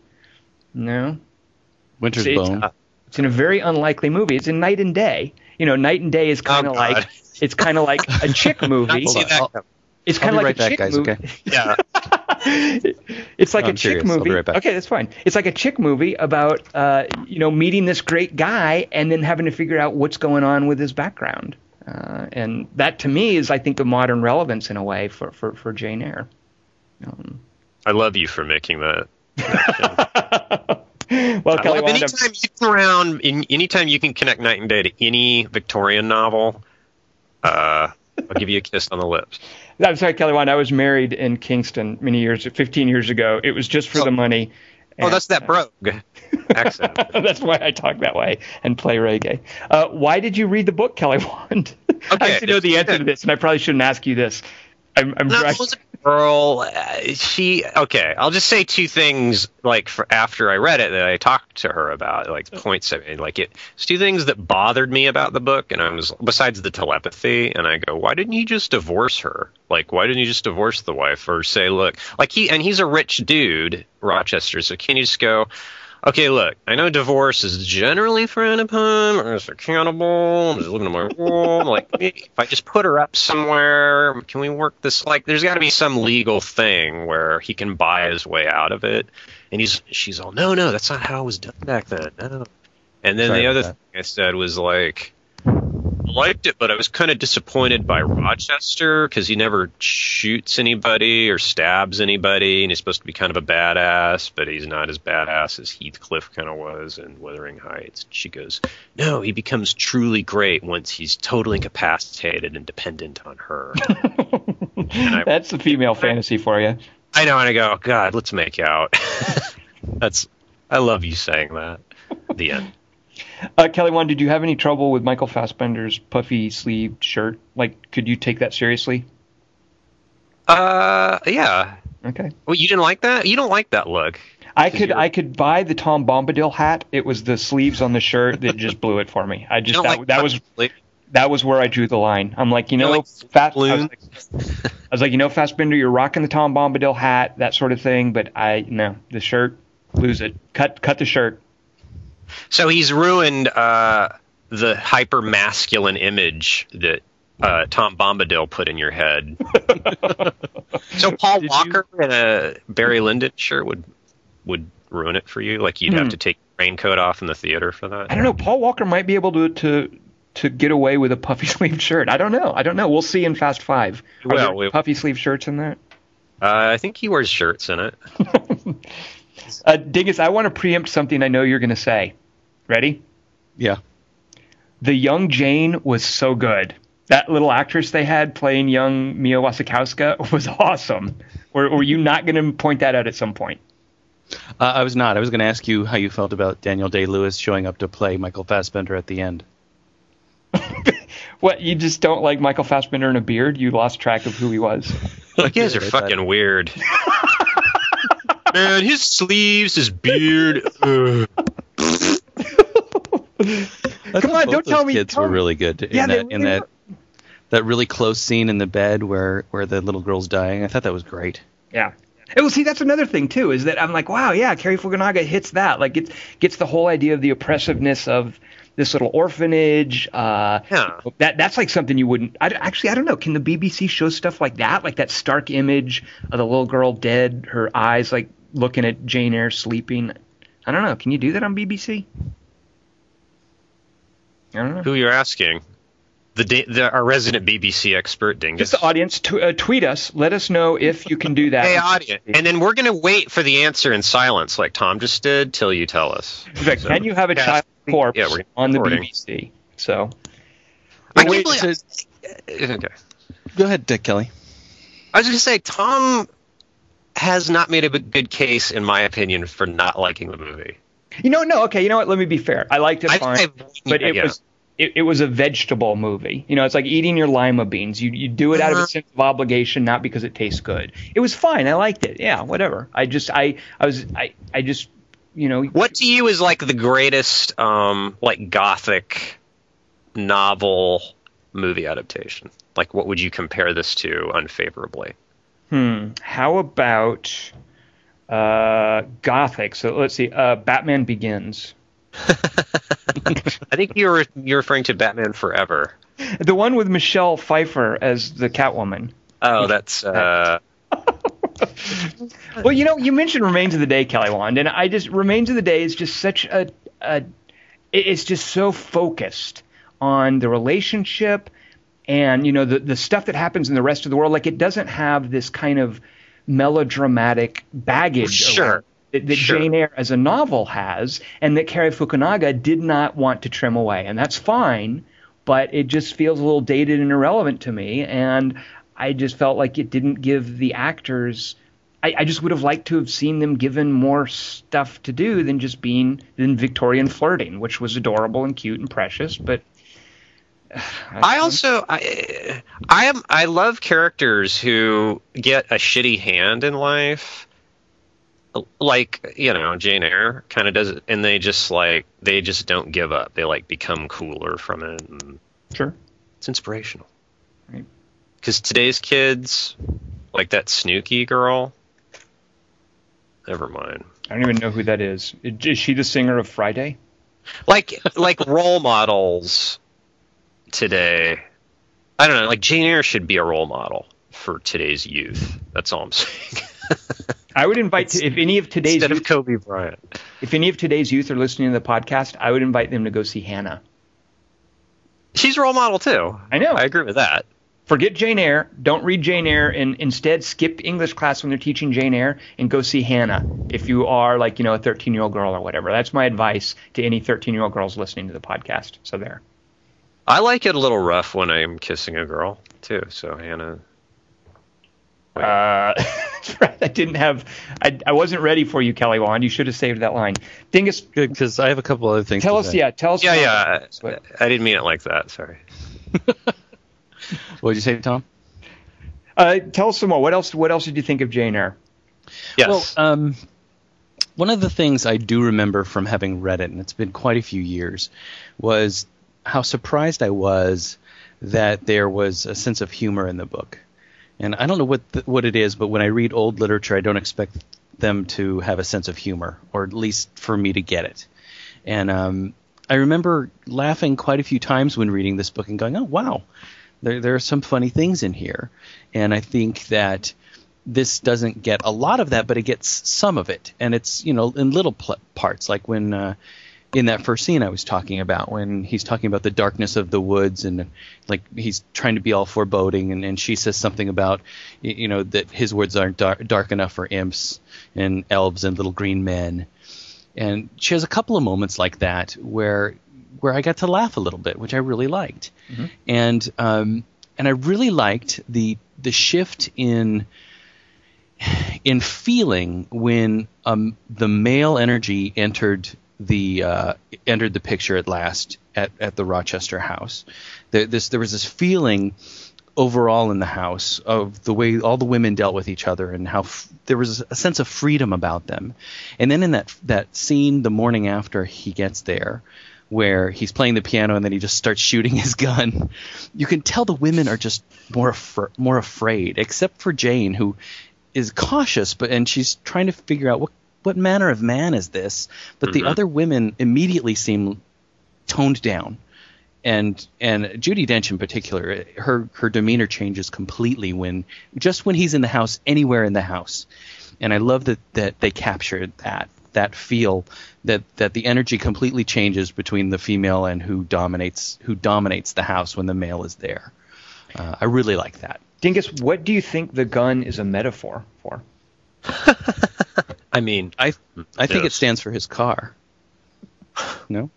No? Winter's It's- Bone. It's in a very unlikely movie. It's in Knight and Day. You know, Knight and Day is kind of Oh, like it's kind of like a chick movie. Not see that I'll- coming. It's kind of like right a back, chick guys. movie. Okay. Yeah. it's like I'm a chick serious. I'll be movie. right back. Okay, that's fine. It's like a chick movie about uh, you know meeting this great guy and then having to figure out what's going on with his background. Uh, and that to me is, I think, a modern relevance in a way for for, for Jane Eyre. Um, I love you for making that. well, Kelly love anytime you can around, in, anytime you can connect Knight and Day to any Victorian novel, uh, I'll give you a kiss on the lips. I'm sorry, Kelly Wanda. I was married in Kingston many years, 15 years ago. It was just for Oh. the money. Oh, that's that brogue accent. That's why I talk that way and play reggae. Uh, why did you read the book, Kelly Wand? I Okay, actually know the answer to this, and I probably shouldn't ask you this. I'm, I'm No, was a girl. Uh, she okay. I'll just say two things. Like for after I read it, that I talked to her about, like the points I made. Like it, it's two things that bothered me about the book, and I was besides the telepathy. And I go, why didn't you just divorce her? Like, why didn't you just divorce the wife or say, look, like he and he's a rich dude, Rochester. So can you just go? Okay, look, I know divorce is generally frowned upon, or is accountable, I'm just living in my room. Like, if I just put her up somewhere, can we work this? Like, there's got to be some legal thing where he can buy his way out of it. And he's, she's all, no, no, that's not how it was done back then. No. And then Sorry the other that. thing I said was like, liked it, but I was kind of disappointed by Rochester because he never shoots anybody or stabs anybody, and he's supposed to be kind of a badass, but he's not as badass as Heathcliff kind of was in Wuthering Heights. She goes, "No, he becomes truly great once he's totally incapacitated and dependent on her." I- That's the female fantasy for you. I know, and I go, oh, "God, let's make out." That's, I love you saying that. The end. Uh, Kelly Wand, did you have any trouble with Michael Fassbender's puffy sleeved shirt? Like, could you take that seriously? Uh, yeah. Okay. Well, you didn't like that? You don't like that look. I could I could buy the Tom Bombadil hat. It was the sleeves on the shirt that just blew it for me. I just that, like that was that was where I drew the line. I'm like, you know, like Fat, I was, like, I was like, you know, Fassbender, you're rocking the Tom Bombadil hat, that sort of thing. But I no, the shirt, lose it. Cut cut the shirt. So he's ruined uh, the hyper masculine image that uh, Tom Bombadil put in your head. so Paul Did you- Walker in a Barry Lyndon shirt would would ruin it for you. Like you'd have Hmm. to take your raincoat off in the theater for that. I don't know. Paul Walker might be able to to to get away with a puffy sleeve shirt. I don't know. I don't know. We'll see in Fast Five. Are Well, there we- puffy sleeve shirts in that? Uh, I think he wears shirts in it. Uh, Dingus, I want to preempt something I know you're going to say. Ready? Yeah. The young Jane was so good. That little actress they had playing young Mia Wasikowska was awesome. Were, were you not going to point that out at some point? Uh, I was not. I was going to ask you how you felt about Daniel Day Lewis showing up to play Michael Fassbender at the end. What, you just don't like Michael Fassbender in a beard? You lost track of who he was. You guys are fucking weird. Man, his sleeves, his beard. Come on, don't tell those me- Kids tell were me- really good in Yeah, they that in really that that really close scene in the bed where where the little girl's dying. I thought that was great. Yeah. And well, see, that's another thing too, is that I'm like, wow, yeah, Cary Fukunaga hits that, like, gets gets the whole idea of the oppressiveness of this little orphanage. Uh, Yeah. That that's like something you wouldn't. I, actually, I don't know. Can the BBC show stuff like that, like that stark image of the little girl dead, her eyes like looking at Jane Eyre sleeping? I don't know. Can you do that on BBC? I don't know. Who you're asking? The, da- the our resident BBC expert, Dingus. Just the audience, t- uh, tweet us. Let us know if you can do that. Hey, audience. And then we're going to wait for the answer in silence, like Tom just did, till you tell us. In fact, can you have a Yeah, child corpse yeah, on the. BBC? So I Wait, can't believe. so- Okay. Go ahead, Dick Kelly. I was going to say, Tom has not made a good case, in my opinion, for not liking the movie. you know, no, okay. You know what? Let me be fair. I liked it I- fine, I- but it yeah. was it, it was a vegetable movie. You know, it's like eating your lima beans. You you do it out of a Uh-huh. sense of obligation, not because it tastes good. It was fine. I liked it. Yeah, whatever. I just I I was I I just you know What to you is like the greatest, um, like gothic novel movie adaptation? Like, what would you compare this to unfavorably? Hmm. How about uh, Gothic? So let's see. Uh, Batman Begins. I think you're you're referring to Batman Forever. The one with Michelle Pfeiffer as the Catwoman. Oh, that's uh, Well, you know, you mentioned Remains of the Day, Kelly Wand, and I just Remains of the Day is just such a, a it's just so focused on the relationship and you know the the stuff that happens in the rest of the world. Like it doesn't have this kind of melodramatic baggage. Sure. That, that Sure. Jane Eyre as a novel has, and that Cary Fukunaga did not want to trim away, and that's fine. But it just feels a little dated and irrelevant to me, and I just felt like it didn't give the actors. I, I just would have liked to have seen them given more stuff to do than just being than Victorian flirting, which was adorable and cute and precious. But I also I I am I love characters who get a shitty hand in life. Like, you know, Jane Eyre kind of does it and they just like they just don't give up. They like become cooler from it and sure, it's inspirational. Right. Cuz today's kids like that Snooki girl Never mind. I don't even know who that is. Is she the singer of Friday? Like like role models today. I don't know, like Jane Eyre should be a role model for today's youth. That's all I'm saying. I would invite to, if any of today's Instead of youth, Kobe Bryant. if any of today's youth are listening to the podcast, I would invite them to go see Hanna. She's a role model too. I know. I agree with that. Forget Jane Eyre. Don't read Jane Eyre, and instead skip English class when they're teaching Jane Eyre and go see Hanna. If you are like you know a 13 year old girl or whatever, that's my advice to any 13 year old girls listening to the podcast. So there. I like it a little rough when I'm kissing a girl too. So Hanna, Uh. I didn't have. I, I wasn't ready for you, Kelly Wand. You should have saved that line. Dingus, Good, because I have a couple other things. tell to us. say. Yeah, tell us. yeah, yeah. about this, but- I didn't mean it like that. Sorry. What did you say, Tom? Uh, tell us some more. What else? What else did you think of Jane Eyre? Yes. Well, um, one of the things I do remember from having read it, and it's been quite a few years, was how surprised I was that there was a sense of humor in the book. And I don't know what the, what it is, but when I read old literature, I don't expect them to have a sense of humor, or at least for me to get it. And um, I remember laughing quite a few times when reading this book and going, "Oh wow, there there are some funny things in here." And I think that this doesn't get a lot of that, but it gets some of it, and it's you know in little pl- parts, like when uh, in that first scene I was talking about, when he's talking about the darkness of the woods, and like he's trying to be all foreboding, and, and she says something about you know that his woods aren't dark, dark enough for imps and elves and little green men, and she has a couple of moments like that where where I got to laugh a little bit, which I really liked, mm-hmm. and um, and I really liked the the shift in in feeling when um, the male energy entered the uh, entered the picture at last at, at the Rochester house. There, this, there was this feeling overall in the house of the way all the women dealt with each other and how f- there was a sense of freedom about them. And then in that that scene the morning after he gets there, where he's playing the piano and then he just starts shooting his gun, you can tell the women are just more af- more afraid, except for Jane who is cautious, but and she's trying to figure out what what manner of man is this. But mm-hmm. the other women immediately seem toned down, and and Judi Dench in particular, her her demeanor changes completely when just when he's in the house, anywhere in the house, and I love that that they captured that that feel that that the energy completely changes between the female and who dominates who dominates the house when the male is there. Uh, I really like that. Dingus, what do you think the gun is a metaphor for? I mean, I I think yes. it stands for his car. No.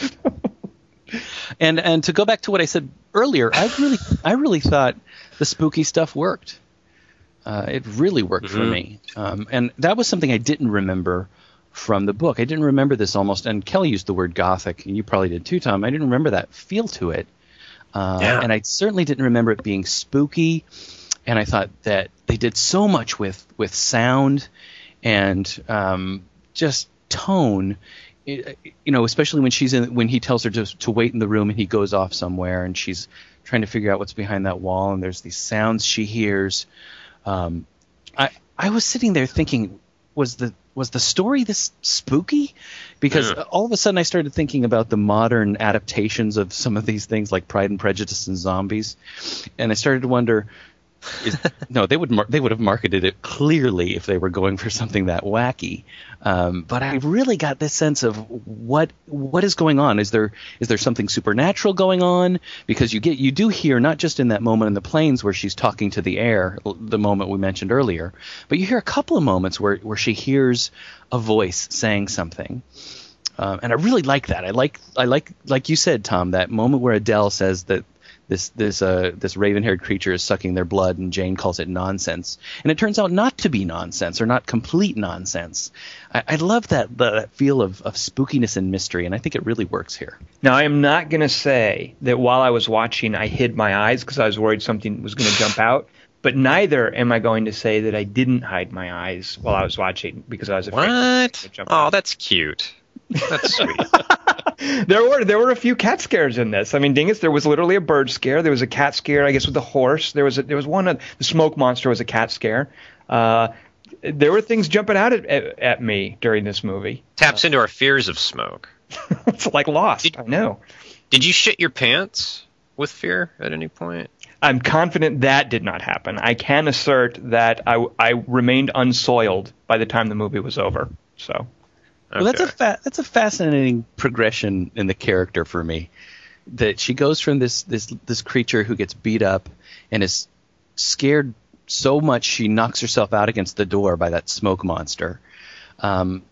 and and to go back to what I said earlier, I really I really thought the spooky stuff worked. Uh, it really worked mm-hmm. for me, um, and that was something I didn't remember from the book. I didn't remember this almost, and Kelly used the word gothic, and you probably did too, Tom. I didn't remember that feel to it. Uh, yeah. And I certainly didn't remember it being spooky. And I thought that they did so much with with sound and um, just tone. you know, especially when she's in when he tells her to to wait in the room and he goes off somewhere and she's trying to figure out what's behind that wall and there's these sounds she hears. Um, I I was sitting there thinking, was the was the story this spooky? Because yeah. all of a sudden I started thinking about the modern adaptations of some of these things like Pride and Prejudice and Zombies, and I started to wonder. Is, no, they would mar- they would have marketed it clearly if they were going for something that wacky. Um, but I really got this sense of what what is going on. Is there is there something supernatural going on? Because you get you do hear not just in that moment in the plains where she's talking to the air, the moment we mentioned earlier, but you hear a couple of moments where where she hears a voice saying something. Um, and I really like that. I like I like like you said, Tom, that moment where Adele says that this this uh, this raven-haired creature is sucking their blood, and Jane calls it nonsense. And it turns out not to be nonsense or not complete nonsense. I, I love that that feel of, of spookiness and mystery, and I think it really works here. Now, I am not going to say that while I was watching, I hid my eyes because I was worried something was going to jump out. But neither am I going to say that I didn't hide my eyes while I was watching because I was afraid. What? oh, out. that's cute. That's sweet. there were there were a few cat scares in this. I mean, Dingus, there was literally a bird scare. There was a cat scare, I guess, with the horse. There was a, there was one. Uh, the smoke monster was a cat scare. Uh, there were things jumping out at, at, at, me during this movie. Taps into our fears of smoke. it's like Lost. Did, I know. Did you shit your pants with fear at any point? I'm confident that did not happen. I can assert that I, I remained unsoiled by the time the movie was over. So well, that's a fa- that's a fascinating progression in the character for me. That she goes from this this this creature who gets beat up and is scared so much she knocks herself out against the door by that smoke monster, um,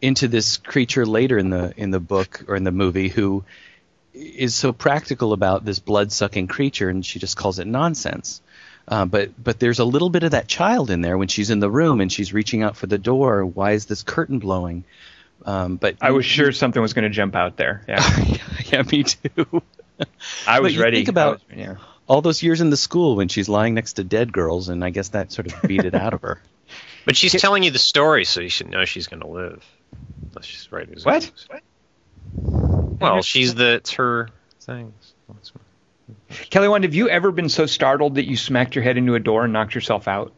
into this creature later in the in the book or in the movie who is so practical about this blood sucking creature and she just calls it nonsense. Uh, but but there's a little bit of that child in there when she's in the room and she's reaching out for the door. Why is this curtain blowing? Um, but I was sure something was going to jump out there. Yeah, yeah, me too. I was ready. Think about was, yeah. all those years in the school when she's lying next to dead girls, and I guess that sort of beat it out of her. But she's telling you the story, so you should know she's going to live. Unless she's right. What? what? Well, she's the it's her thing. Kelly, one, have you ever been so startled that you smacked your head into a door and knocked yourself out?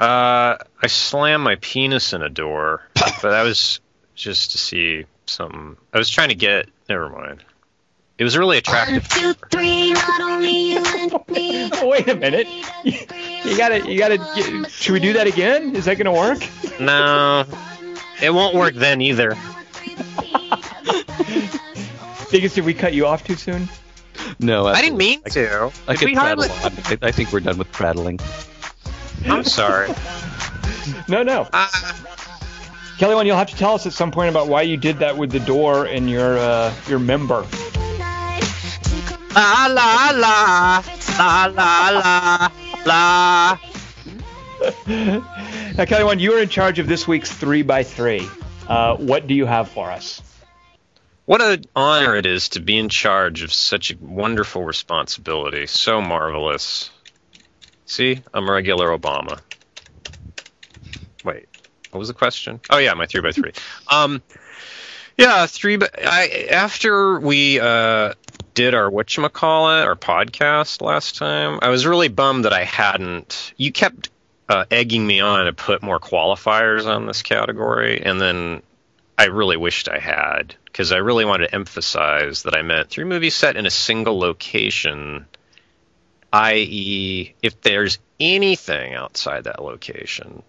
Uh, I slammed my penis in a door, but that was just to see something. I was trying to get. Never mind. It was really attractive. One, two, three, not only you and me. Wait a minute. You gotta, you gotta. Get, should we do that again? Is that gonna work? No, it won't work then either. Biggest, did we cut you off too soon? No, I didn't mean I- to. I If could we prattle hardly- on. I, I think we're done with prattling. I'm sorry. No, no. Uh, Kelly, one, you'll have to tell us at some point about why you did that with the door and your uh, your member. la la la la la la la. Now, Kelly, one, you are in charge of this week's three by three. Uh, what do you have for us? What an honor it is to be in charge of such a wonderful responsibility. So marvelous. See, I'm a regular Obama. Wait, what was the question? Oh yeah, my three by three. Um, yeah, three. By, I after we uh did our whatchamacallit, our podcast last time, I was really bummed that I hadn't. You kept uh, egging me on to put more qualifiers on this category, and then I really wished I had because I really wanted to emphasize that I meant three movies set in a single location, i.e., if there's anything outside that location,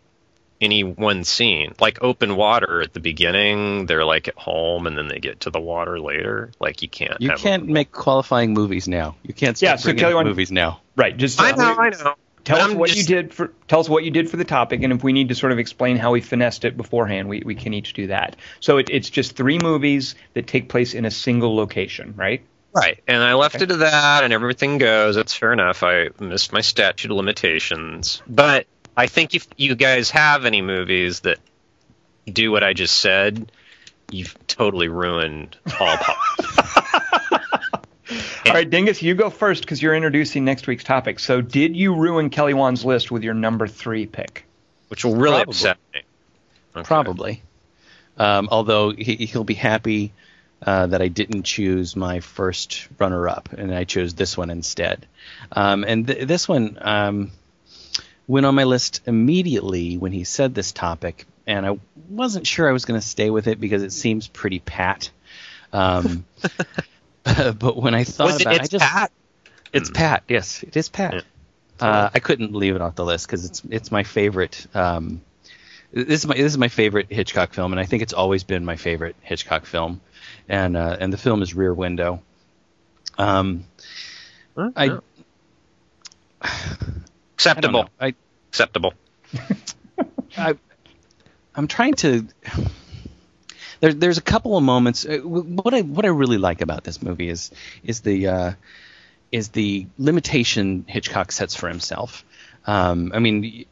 any one scene, like open water at the beginning, they're like at home and then they get to the water later. Like you can't. You have can't make qualifying movies now. You can't Yeah, so bringing Kelly, up one- movies now. Right. Just I uh, know, I know. Tell us what just- you did for. Tell us what you did for the topic, and if we need to sort of explain how we finessed it beforehand, we, we can each do that. So it, it's just three movies that take place in a single location, right? Right, and I left Okay. it to that, and everything goes. That's fair enough. I missed my statute of limitations, but I think if you guys have any movies that do what I just said, you've totally ruined all. po- All right, Dingus, you go first because you're introducing next week's topic. So did you ruin Kelly Wand's list with your number three pick? which will really Probably. upset me. Okay. Probably. Um, although he, he'll be happy uh, that I didn't choose my first runner-up, and I chose this one instead. Um, and th- this one um, went on my list immediately when he said this topic, and I wasn't sure I was going to stay with it because it seems pretty pat. Um, but when I thought Was it? about it, I It's just Pat. it's Pat. Yes, it is Pat. Yeah. Uh, I couldn't leave it off the list because it's it's my favorite. Um, this is my this is my favorite Hitchcock film, and I think it's always been my favorite Hitchcock film. And uh, and the film is Rear Window. Um, Huh? I, I acceptable. know. I Acceptable. I I'm trying to. There, there's a couple of moments. uh, What I what I really like about this movie is is the uh, is the limitation Hitchcock sets for himself. Um, I mean,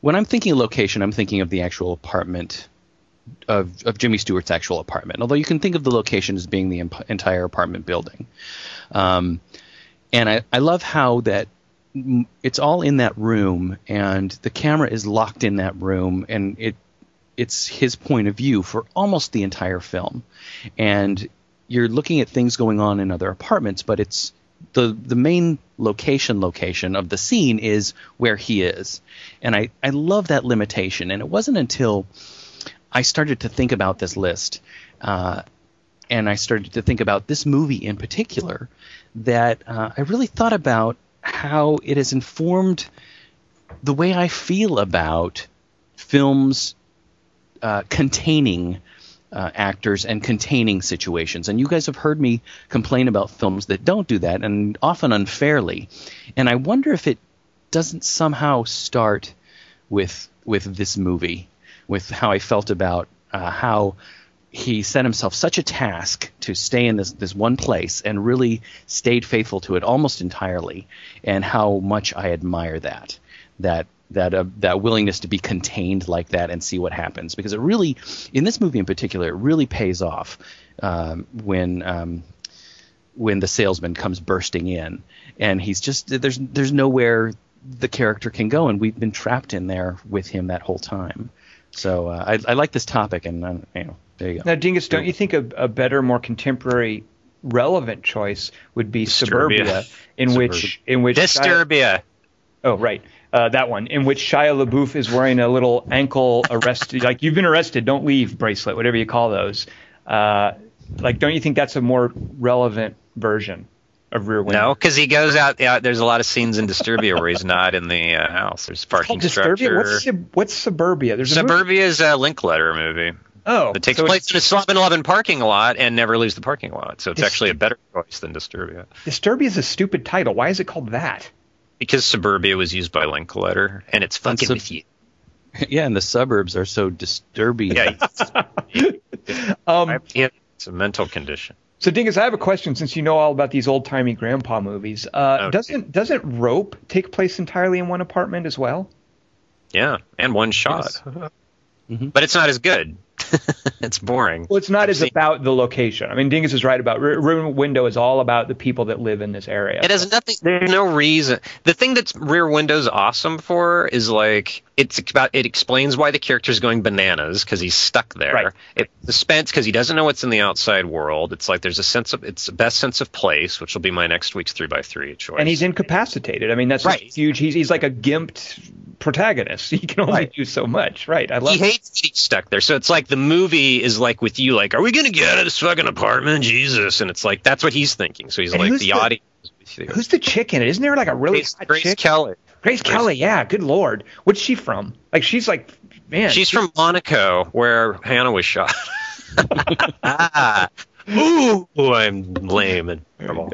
when I'm thinking of location, I'm thinking of the actual apartment of of Jimmy Stewart's actual apartment. Although you can think of the location as being the imp- entire apartment building. Um, and I, I love how that it's all in that room and the camera is locked in that room and it it's his point of view for almost the entire film. And you're looking at things going on in other apartments but it's the the main location location of the scene is where he is. And i i love that limitation. And it wasn't until i started to think about this list uh, and I started to think about this movie in particular, that uh, I really thought about how it has informed the way I feel about films uh, containing uh, actors and containing situations. And you guys have heard me complain about films that don't do that, and often unfairly. And I wonder if it doesn't somehow start with with this movie, with how I felt about uh, how he set himself such a task to stay in this this one place and really stayed faithful to it almost entirely, and how much I admire that that that uh, that willingness to be contained like that and see what happens. Because it really in this movie in particular it really pays off um, when um, when the salesman comes bursting in and he's just there's there's nowhere the character can go. And we've been trapped in there with him that whole time. So uh, I, I like this topic and uh, you know there you go. Now, Dingus, don't you think a, a better, more contemporary, relevant choice would be Disturbia. Suburbia, in which in which Shia, Disturbia. oh right uh, that one in which Shia LaBeouf is wearing a little ankle arrested like you've been arrested, don't leave bracelet, whatever you call those. Uh, like, don't you think that's a more relevant version, of Rear Window? No, because he goes out. Yeah, there's a lot of scenes in Disturbia where he's not in the uh, house. There's parking It's called Disturbia. structure. What's, sub- what's Suburbia? There's a Suburbia is a Linklater movie. Oh, It takes so place in a 7-Eleven parking lot and never leaves the parking lot. So it's actually a better choice than Disturbia. Disturbia is a stupid title. Why is it called that? Because Suburbia was used by Linklater, and it's fucking sub- with you. yeah, and the suburbs are so disturbing. Yeah, Um, it's a mental condition. so, Dingus, I have a question. Since you know all about these old timey grandpa movies, uh, Oh, doesn't doesn't Rope take place entirely in one apartment as well? Yeah, and one shot. Mhm. But it's not as good. it's boring. Well, it's not I've as seen- about the location. I mean, Dingus is right about Rear Rear Window is all about the people that live in this area. It has nothing. There's no reason. The thing that's Rear Window's awesome for is like it's about. It explains why the character's going bananas because he's stuck there. Right. It suspense because he doesn't know what's in the outside world. It's like there's a sense of it's the best sense of place, which will be my next week's three by three choice. and he's incapacitated. I mean, that's Right. huge. He's he's like a gimped protagonist. He can only Right. do so much. Right. I love. he hates that he's stuck there. So it's like the movie is like with you, like, are we gonna get out of this fucking apartment, Jesus? And it's like that's what he's thinking. So he's And like the, the- audience. is with you. Who's the chick in it? Isn't there like a really Grace, Grace chick? Kelly. Grace Kelly. Yeah. Good lord. What's she from? Like she's like man. She's from Monaco, where Hanna was shot. ah, ooh, I'm lame and terrible.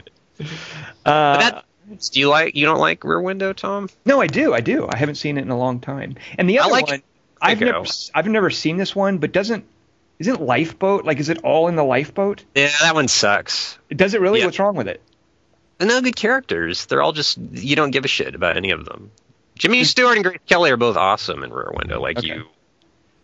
Uh, that, do you like? You don't like Rear Window, Tom? no, I do. I do. I haven't seen it in a long time. And the other like one, I've Psycho. never I've never seen this one, but doesn't isn't Lifeboat like is it all in the lifeboat? Yeah, that one sucks. Does it really? Yeah. What's wrong with it? They're no good characters. They're all just you don't give a shit about any of them. Jimmy hmm. Stewart and Grace Kelly are both awesome in Rear Window, like Okay. you.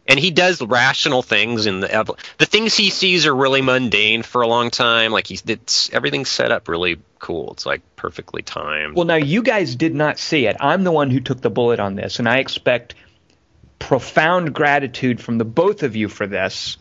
And he does rational things in the the things he sees are really mundane for a long time. Like he's it's everything's set up really cool. It's like perfectly timed. Well, now you guys did not see it. I'm the one who took the bullet on this, and I expect profound gratitude from the both of you for this.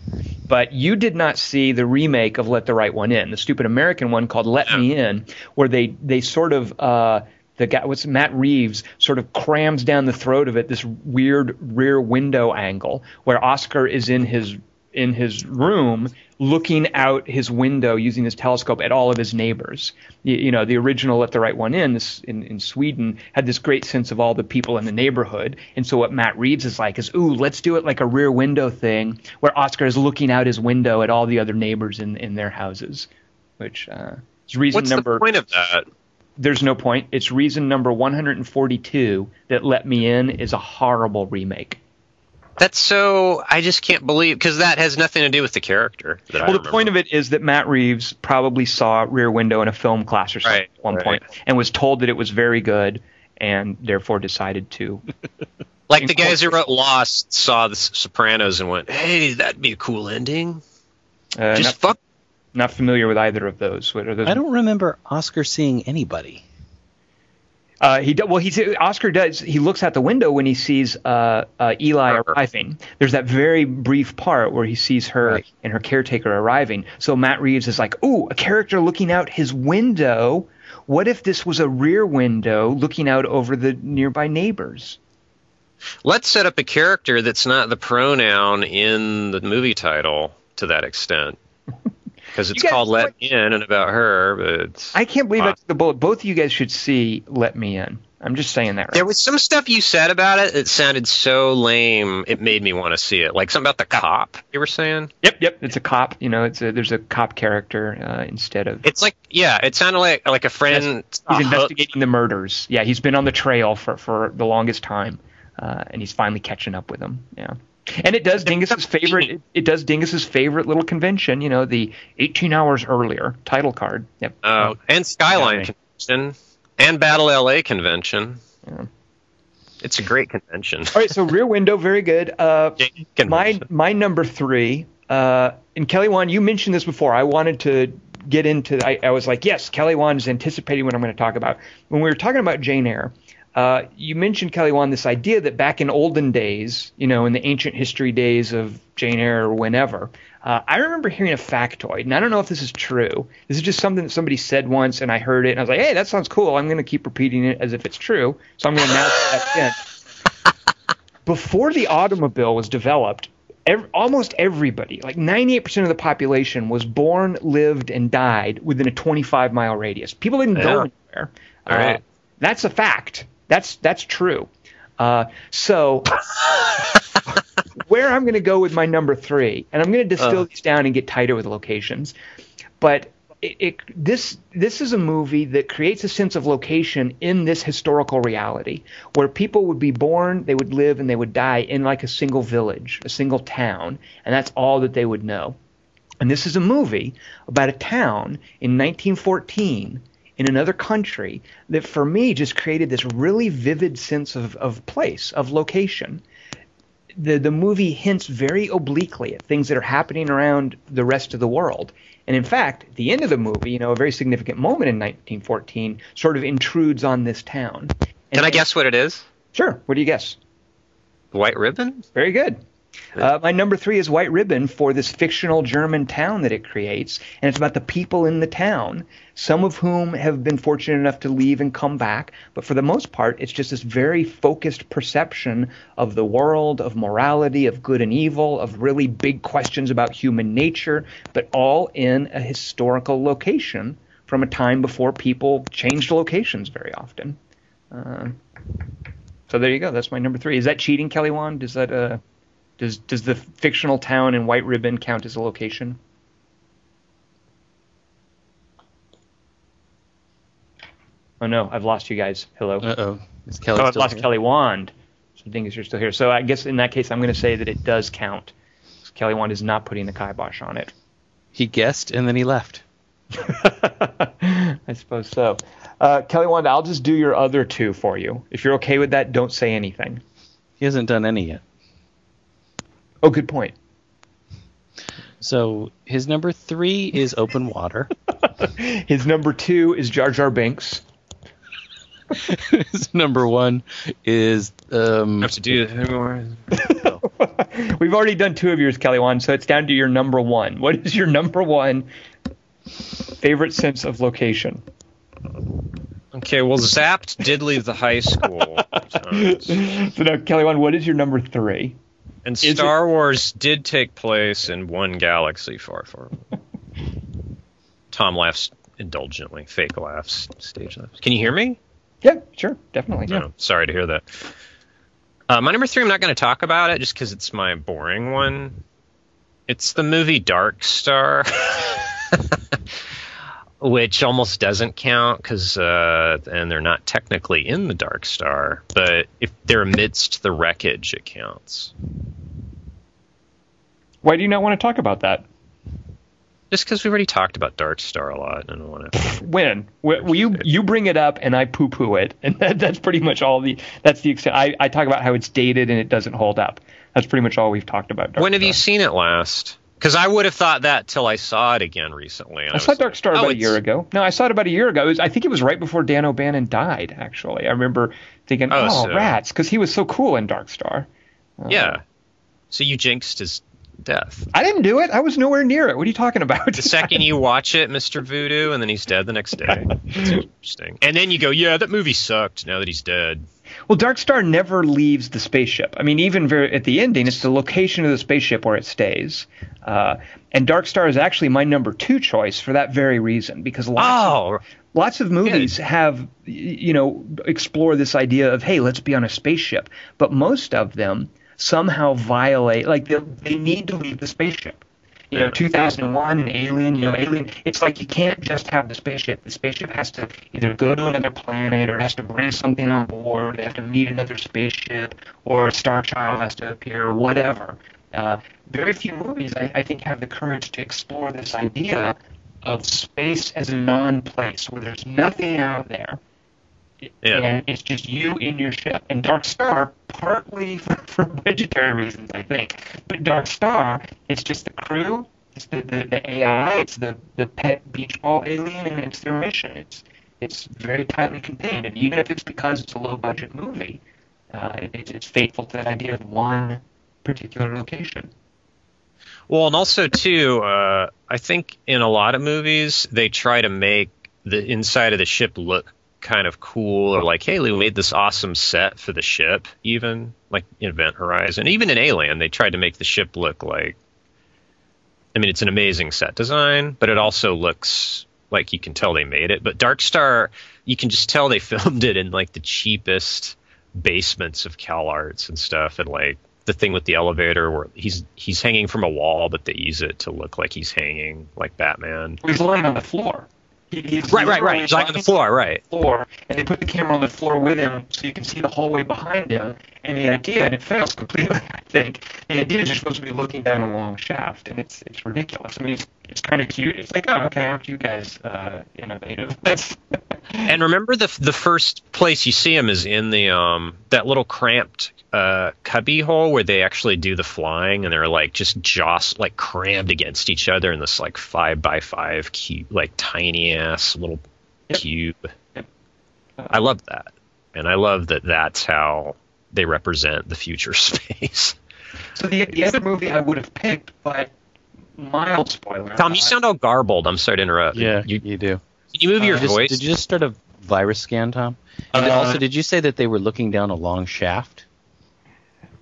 But you did not see the remake of Let the Right One In, the stupid American one called Let Me In, where they they sort of uh, the guy what's Matt Reeves sort of crams down the throat of it this weird rear window angle where Oscar is in his in his room looking out his window using his telescope at all of his neighbors. You, you know, the original Let the Right One In, this, in in Sweden had this great sense of all the people in the neighborhood. And so what Matt Reeves is like is, ooh, let's do it like a rear window thing where Oscar is looking out his window at all the other neighbors in, in their houses, which uh, is reason What's number the point of that? there's no point. It's reason number 142 that Let Me In is a horrible remake. That's so I just can't believe because that has nothing to do with the character. That Well, the point of it is that Matt Reeves probably saw Rear Window in a film class or something Right, at one right. point and was told that it was very good and therefore decided to. like the guys who wrote Lost saw the Sopranos and went, "Hey, that'd be a cool ending." Uh, Just not, fuck. not familiar with either of those. What are those? I don't remember Oscar seeing anybody. Uh, he do, well, he's Oscar does. He looks out the window when he sees uh, uh, Eli Her. arriving. There's that very brief part where he sees her Right. and her caretaker arriving. So Matt Reeves is like, "Ooh, a character looking out his window. What if this was a rear window looking out over the nearby neighbors?" Let's set up a character that's not the pronoun in the movie title to that extent, because it's guys- called "Let Me In" and about her. But it's, I can't believe Wow. that's the bullet. Both of you guys should see "Let Me In." I'm just saying that. Right? there was some stuff you said about it that sounded so lame. It made me want to see it. Like something about the cop you were saying. Yep, yep. It's a cop. You know, it's a, there's a cop character uh, instead of It's like yeah, it sounded like like a friend. he's a investigating the murders. Yeah, he's been on the trail for for the longest time, uh, and he's finally catching up with them. Yeah. And it does Dingus's favorite. It, it does Dingus's favorite little convention. You know, the 18 hours earlier title card. Yep. Uh, and Skyline Yeah. convention and Battle LA convention. Yeah. It's a great convention. All right. So Rear Window, very good. Uh, my my number three. Uh, and Kelly Wand, you mentioned this before. I wanted to get into. I, I was like, yes, Kelly Wand is anticipating what I'm going to talk about. When we were talking about Jane Eyre, uh, you mentioned Kelly Wand this idea that back in olden days, you know, in the ancient history days of Jane Eyre or whenever, uh, I remember hearing a factoid, and I don't know if this is true. This is just something that somebody said once, and I heard it, and I was like, hey, that sounds cool. I'm going to keep repeating it as if it's true. So I'm going to announce that in before the automobile was developed, ev- almost everybody, like 98% of the population, was born, lived, and died within a 25 mile radius. People didn't go anywhere. All Uh, right. that's a fact. That's that's true. Uh, so where I'm going to go with my number three, and I'm going to distill Uh. these down and get tighter with locations, but it, it this this is a movie that creates a sense of location in this historical reality where people would be born, they would live, and they would die in like a single village, a single town, and that's all that they would know. And this is a movie about a town in 1914 in another country that for me just created this really vivid sense of, of place, of location. The, the movie hints very obliquely at things that are happening around the rest of the world. And in fact, the end of the movie, you know, a very significant moment in 1914, sort of intrudes on this town. And Can I guess what it is? Sure. What do you guess? White ribbon? Very good. Uh, my number three is White Ribbon for this fictional German town that it creates, and it's about the people in the town, some of whom have been fortunate enough to leave and come back, but for the most part, it's just this very focused perception of the world, of morality, of good and evil, of really big questions about human nature, but all in a historical location from a time before people changed locations very often. Uh, so there you go. That's my number three. Is that cheating, Kelly Wand? Does that uh, does does the fictional town in White Ribbon count as a location? Oh no, I've lost you guys. Hello. Uh oh. Is Kelly oh, I've lost here? Kelly Wand. So thinking you're still here. So I guess in that case, I'm going to say that it does count. Kelly Wand is not putting the kibosh on it. He guessed and then he left. I suppose so. Uh, Kelly Wand, I'll just do your other two for you. If you're okay with that, don't say anything. He hasn't done any yet. Oh, good point. So his number three is Open Water. His number two is Jar Jar Binks. his number one is um, have to do anymore. We've already done two of yours, Kelly Wand, so it's down to your number one. What is your number one favorite sense of location? Okay, well, Zapped did leave the high school. So now, Kelly Wand, what is your number three? And Is it- Star Wars did take place in one galaxy far, far away. Tom laughs indulgently, fake laughs, stage laughs. Can you hear me? Yeah, sure, definitely. No, sorry to hear that. Uh, my number three, I'm not going to talk about it just because it's my boring one. It's the movie Dark Star, which almost doesn't count because, uh, and they're not technically in the Dark Star, but if they're amidst the wreckage, it counts. Why do you not want to talk about that? Just because we've already talked about Dark Star a lot, and I don't want to. When? Well, you you bring it up and I poo poo it, and that, that's pretty much all the that's the extent. I, I talk about how it's dated and it doesn't hold up. That's pretty much all we've talked about. Dark When have you seen it last? Because I would have thought that till I saw it again recently. and I saw Dark like, Star oh, about a year ago. No, I saw it about a year ago. It was, I think it was right before Dan O'Bannon died. Actually, I remember thinking, Oh, "Oh, so- rats," because he was so cool in Dark Star. Uh, Yeah. So you jinxed his death. I didn't do it. I was nowhere near it. What are you talking about? The second you watch it, Mr. Voodoo, and then he's dead the next day. It's interesting. And then you go, yeah, that movie sucked now that he's dead. Well, Dark Star never leaves the spaceship. I mean, even very, at the ending, it's the location of the spaceship where it stays. Uh, and Dark Star is actually my number two choice for that very reason, because lots of, Oh, lots of movies have, you know, explore this idea of, hey, let's be on a spaceship. But most of them somehow violate, like they, they need to leave the spaceship. You know, 2001 and Alien, you know, Alien, it's like you can't just have the spaceship. The spaceship has to either go to another planet or has to bring something on board. They have to meet another spaceship or a Star Child has to appear or whatever. Uh, very few movies, I, I think, have the courage to explore this idea of space as a non-place where there's nothing out there. Yeah. And it's just you in your ship. And Dark Star, partly for, for vegetarian reasons, I think, but Dark Star, it's just the crew, it's the, the, the AI, it's the, the pet beach ball alien, and it's their mission. It's it's very tightly contained. And even if it's because it's a low budget movie, uh, it, it's faithful to that idea of one particular location. Well, and also too, uh, I think in a lot of movies they try to make the inside of the ship look kind of cool, or like, hey, we made this awesome set for the ship, even like in Event Horizon, even in Alien, they tried to make the ship look like. I mean, it's an amazing set design, but it also looks like you can tell they made it. But Dark Star, you can just tell they filmed it in like the cheapest basements of Cal Arts and stuff, and like the thing with the elevator where he's he's hanging from a wall, but they use it to look like he's hanging like Batman. He's lying on the floor. He, he's Right, right, right. He's lying on the floor, right? floor, and they put the camera on the floor with him so you can see the hallway behind him. And the idea, and it fails completely, I think. The idea is you're supposed to be looking down a long shaft, and it's it's ridiculous. I mean, it's, it's kind of cute. It's like, oh, okay, aren't you guys uh, innovative? And remember the the first place you see him is in the um that little cramped uh cubby hole where they actually do the flying and they're like just joss like crammed against each other in this like five by five cube like tiny ass little Yep. cube. Yep. I love that, and I love that that's how they represent the future space. so the the other movie I would have picked, but mild spoiler. Tom, you uh, sound all garbled. I'm sorry to interrupt. Yeah, you, you, do. can you move your just- voice? Did you just start a virus scan, Tom? And Uh, also, did you say that they were looking down a long shaft?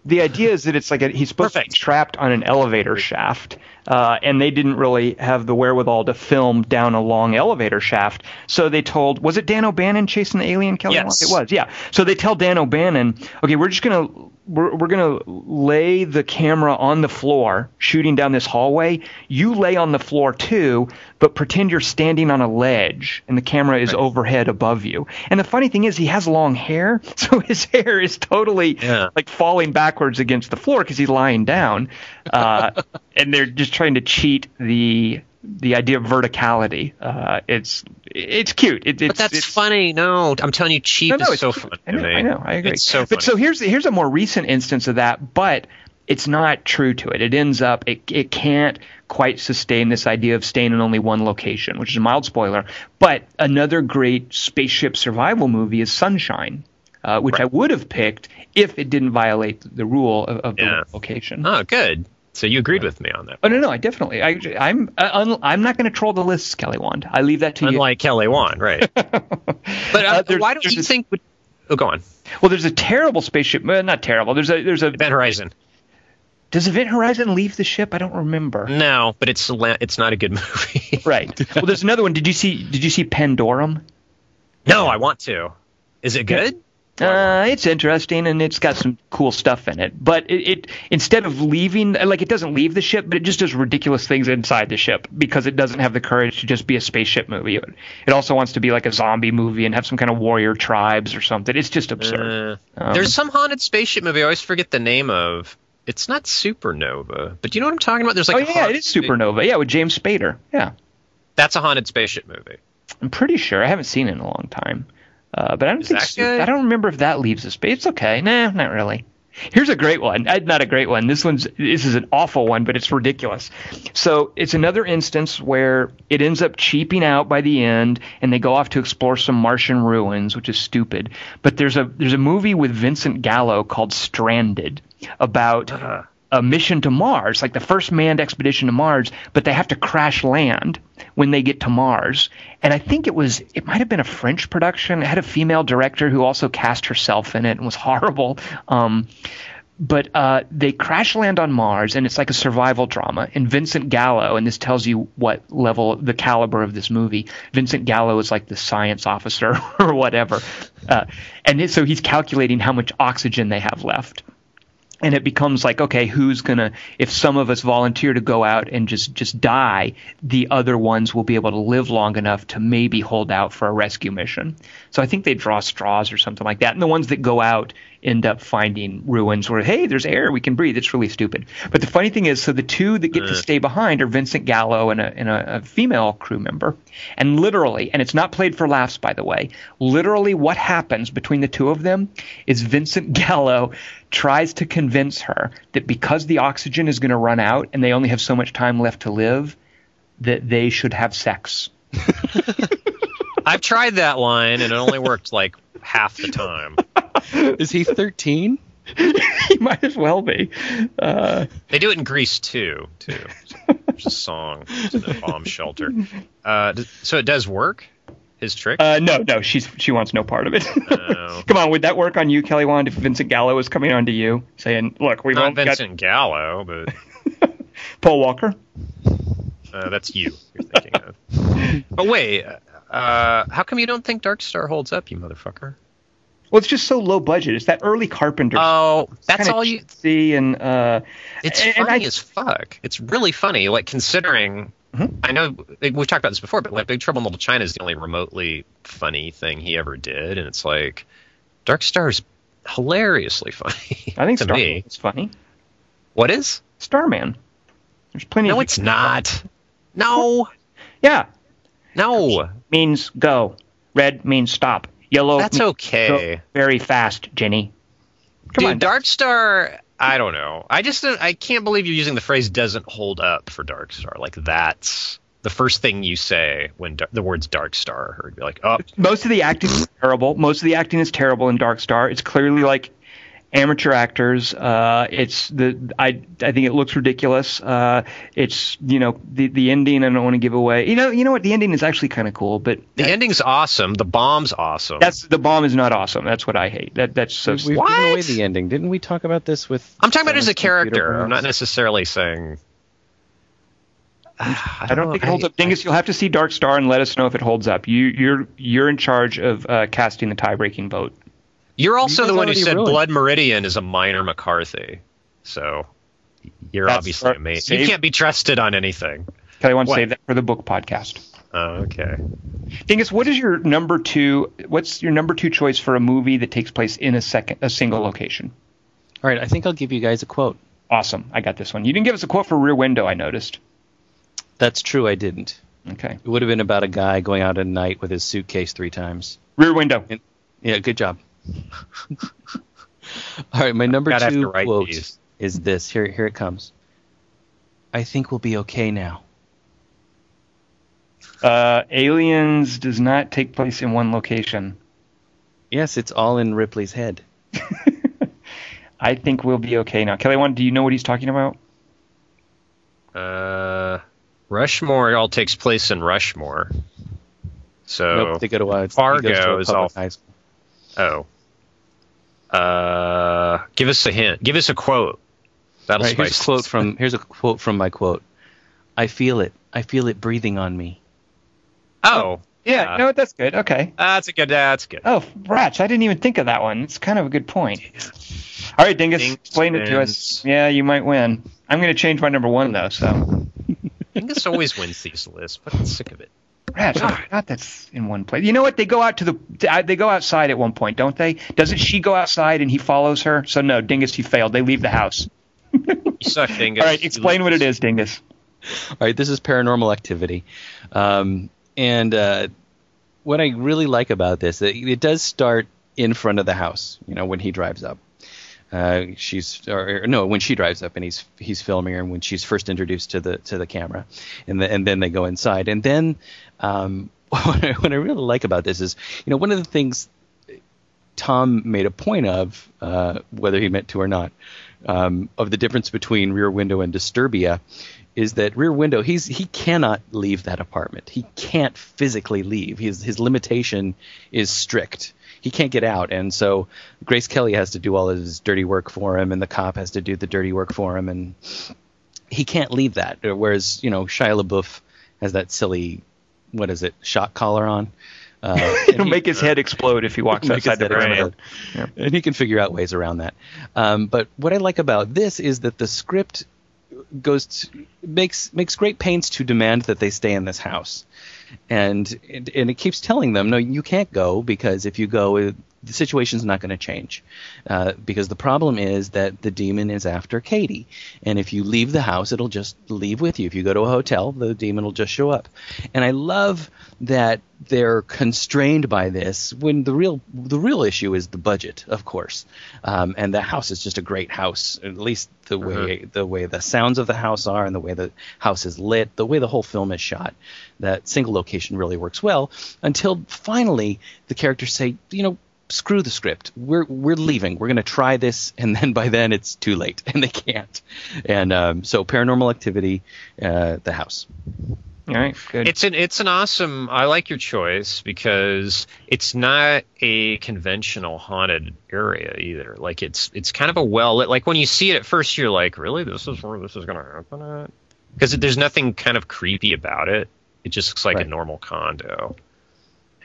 the idea is that it's like a, he's supposed to be trapped on an elevator shaft, uh, and they didn't really have the wherewithal to film down a long elevator shaft. So they told, was it Dan O'Bannon chasing the alien Kelly? Yes. It was, yeah. So they tell Dan O'Bannon, okay, we're just gonna we're, we're gonna lay the camera on the floor, shooting down this hallway. You lay on the floor too, but pretend you're standing on a ledge, and the camera is overhead above you. And the funny thing is, he has long hair, so his hair is totally Yeah. like falling backwards against the floor because he's lying down, uh, and they're just trying to cheat the the idea of verticality. Uh, it's it's cute. It, it's, but that's it's, funny. No, I'm telling you, cheap no, no, is so cute. fun. I know. I know, I agree. It's so funny. but so here's here's a more recent instance of that, but it's not true to it. It ends up it it can't quite sustain this idea of staying in only one location, which is a mild spoiler. But another great spaceship survival movie is Sunshine, uh, which I would have picked if it didn't violate the rule of, of the Yeah. location. oh, good. So you agreed with me on that. Oh no, no, I definitely. I, I'm uh, I'm not going to troll the lists, Kelly Wand. I leave that to you. Unlike Kelly Wand, right? but Uh, uh, why don't you think? Oh, go on. Well, there's a terrible spaceship. Uh, not terrible. There's a there's a. Event Horizon. Does Event Horizon leave the ship? I don't remember. No, but it's it's not a good movie. Right. Well, there's another one. Did you see Did you see Pandorum? no, I want to. Is it good? Uh, it's interesting and it's got some cool stuff in it. But it, it instead of leaving, like it doesn't leave the ship, but it just does ridiculous things inside the ship because it doesn't have the courage to just be a spaceship movie. It, also wants to be like a zombie movie and have some kind of warrior tribes or something. It's just absurd. Uh, Um, there's some haunted spaceship movie I always forget the name of. It's not Supernova, but do you know what I'm talking about? There's like oh yeah, it is Supernova. Yeah, with James Spader. Yeah. That's a haunted spaceship movie. I'm pretty sure. I haven't seen it in a long time. Uh, but I don't Is think I don't remember if that leaves the space. It's okay. Nah, not really. Here's a great one. Uh, Not a great one. This one's this is an awful one, but it's ridiculous. So it's another instance where it ends up cheaping out by the end, and they go off to explore some Martian ruins, which is stupid. But there's a there's a movie with Vincent Gallo called Stranded about Uh-huh. A mission to Mars, like the first manned expedition to Mars, but they have to crash land when they get to Mars. And I think it was, it might have been a French production. It had a female director who also cast herself in it and was horrible. Um, but uh, they crash land on Mars, and it's like a survival drama. And Vincent Gallo, and this tells you what level, the caliber of this movie. Vincent Gallo is like the science officer or whatever, uh, and so he's calculating how much oxygen they have left and it becomes like okay who's gonna if some of us volunteer to go out and just just die the other ones will be able to live long enough to maybe hold out for a rescue mission. So i think they draw straws or something like that. And the ones that go out end up finding ruins where hey there's air we can breathe it's really stupid but the funny thing is so the two that get to Uh. stay behind are vincent gallo and a, and a, a female crew member and literally and it's not played for laughs by the way literally what happens between the two of them is vincent gallo tries to convince her that because the oxygen is going to run out and they only have so much time left to live, that they should have sex. I've tried that line and it only worked like half the time. Is he 13? he might as well be. Uh, They do it in Greece too. Too. There's a song. It's in a bomb shelter. Uh, so it does work. his trick? Uh, no, no, she's she wants no part of it. Oh. Come on, would that work on you, Kelly Wand? If Vincent Gallo was coming on to you, saying, "Look, we've Not only Vincent Gallo, but Paul Walker." uh, that's you. You're thinking of. But wait, uh, how come you don't think Dark Star holds up, you motherfucker? Well, it's just so low budget. It's that early Carpenter. Oh, that's all you. see, and uh, It's and- and funny I- as fuck. It's really funny, like considering. Mhm. I know we've talked about this before, but like Big Trouble in Little China is the only remotely funny thing he ever did, and it's like Dark Star's hilariously funny. I think to Starman me. is funny. What is? Starman. There's plenty. No, it's not. No, Yeah, no, means go. Red means stop. Yellow. that's okay. very fast, Jenny. Come Dude, on, Dark Star. I don't know. I just I can't believe you're using the phrase "doesn't hold up" for Dark Star. Like that's the first thing you say when dar- the words Dark Star are heard. You're like, oh, most of the acting is terrible. Most of the acting is terrible in Dark Star. It's clearly like amateur actors. Uh, it's the I I think it looks ridiculous. Uh, it's you know the the ending. I don't want to give away. You know you know what the ending is actually kind of cool, but the ending's awesome. The bomb's awesome. that's the bomb is not awesome. That's what I hate. That that's so. We've What? given away the ending. Didn't we talk about this with? I'm talking about it as a character. I'm not necessarily saying. I don't think it holds up. Dingus, you'll have to see Dark Star and let us know if it holds up. You you're you're in charge of uh, casting the tie breaking vote. You're also You the one who said ruined. Blood Meridian is a minor McCarthy. So you're That's obviously right. amazing. You Save- can't be trusted on anything. Kelly, I want to What? save that for the book podcast. Oh, okay. Dingus, what is your number two? What's your number two choice for a movie that takes place in a second, a single location? All right, I think I'll give you guys a quote. Awesome, I got this one. You didn't give us a quote for Rear Window. I noticed. That's true. I didn't. Okay, It would have been about a guy going out at night with his suitcase three times. Rear Window. Yeah, good job. All right, my number Gotta have to two quote these. is this. Here, here it comes. I think we'll be okay now. Uh, Aliens does not take place in one location. Yes, it's all in Ripley's head. I think we'll be okay now. Kelly Wand, do you know what he's talking about? Uh, Rushmore all takes place in Rushmore. So nope, they go to a, Fargo to a is all- high school. oh. Uh, give us a hint. Give us a quote. That'll Right, here's a quote from here's a quote from my quote. I feel it. I feel it breathing on me. Oh, Yeah, Uh, no, that's good. Okay. that's a good. That's good. Oh, rats! I didn't even think of that one. It's kind of a good point. All right, Dingus, Dingus explain it to us. Yeah, you might win. I'm going to change my number one though. So, Dingus always wins these lists, but I'm sick of it. Rats! I forgot that's in one place. You know what? They go out to the. uh, They go outside at one point, don't they? Doesn't she go outside and he follows her? So no, Dingus, you failed. They leave the house. You suck, Dingus. All right, explain what it is, Dingus. All right, this is paranormal activity, um, and uh, what I really like about this, it, it does start in front of the house. You know, when he drives up, uh, she's or, or no, when she drives up and he's he's filming her, and when she's first introduced to the to the camera, and the, and then they go inside, and then um, what, I, really like about this is, you know, one of the things Tom made a point of, uh, whether he meant to or not, um, of the difference between Rear Window and Disturbia, is that Rear Window he's he cannot leave that apartment. He can't physically leave. His his limitation is strict. He can't get out, and so Grace Kelly has to do all his dirty work for him, and the cop has to do the dirty work for him, and he can't leave that. Whereas you know Shia LaBeouf has that silly, what is it, shock collar on. Uh, It'll he- make his head explode if he walks outside the perimeter. explode. and he can figure out ways around that. Um, but what I like about this is that the script goes to, makes makes great pains to demand that they stay in this house, and and and it keeps telling them, no, you can't go because if you go, the situation's not going to change, uh, because the problem is that the demon is after Katie, and if you leave the house, it'll just leave with you. If you go to a hotel, the demon will just show up, and I love that they're constrained by this when the real the real issue is the budget, of course, um, and the house is just a great house, at least the way the way the sounds of the house are and the way the house is lit, the way the whole film is shot. That single location really works well until finally the characters say, you know, screw the script. We're we're leaving. We're going to try this, and then by then it's too late, and they can't. And um, so, Paranormal Activity, uh, the house. All right, good. It's an it's an awesome. I like your choice because it's not a conventional haunted area either. Like it's it's kind of a well lit. Like when you see it at first, you're like, really, this is where this is going to happen at? Because there's nothing kind of creepy about it. It just looks like Right. a normal condo.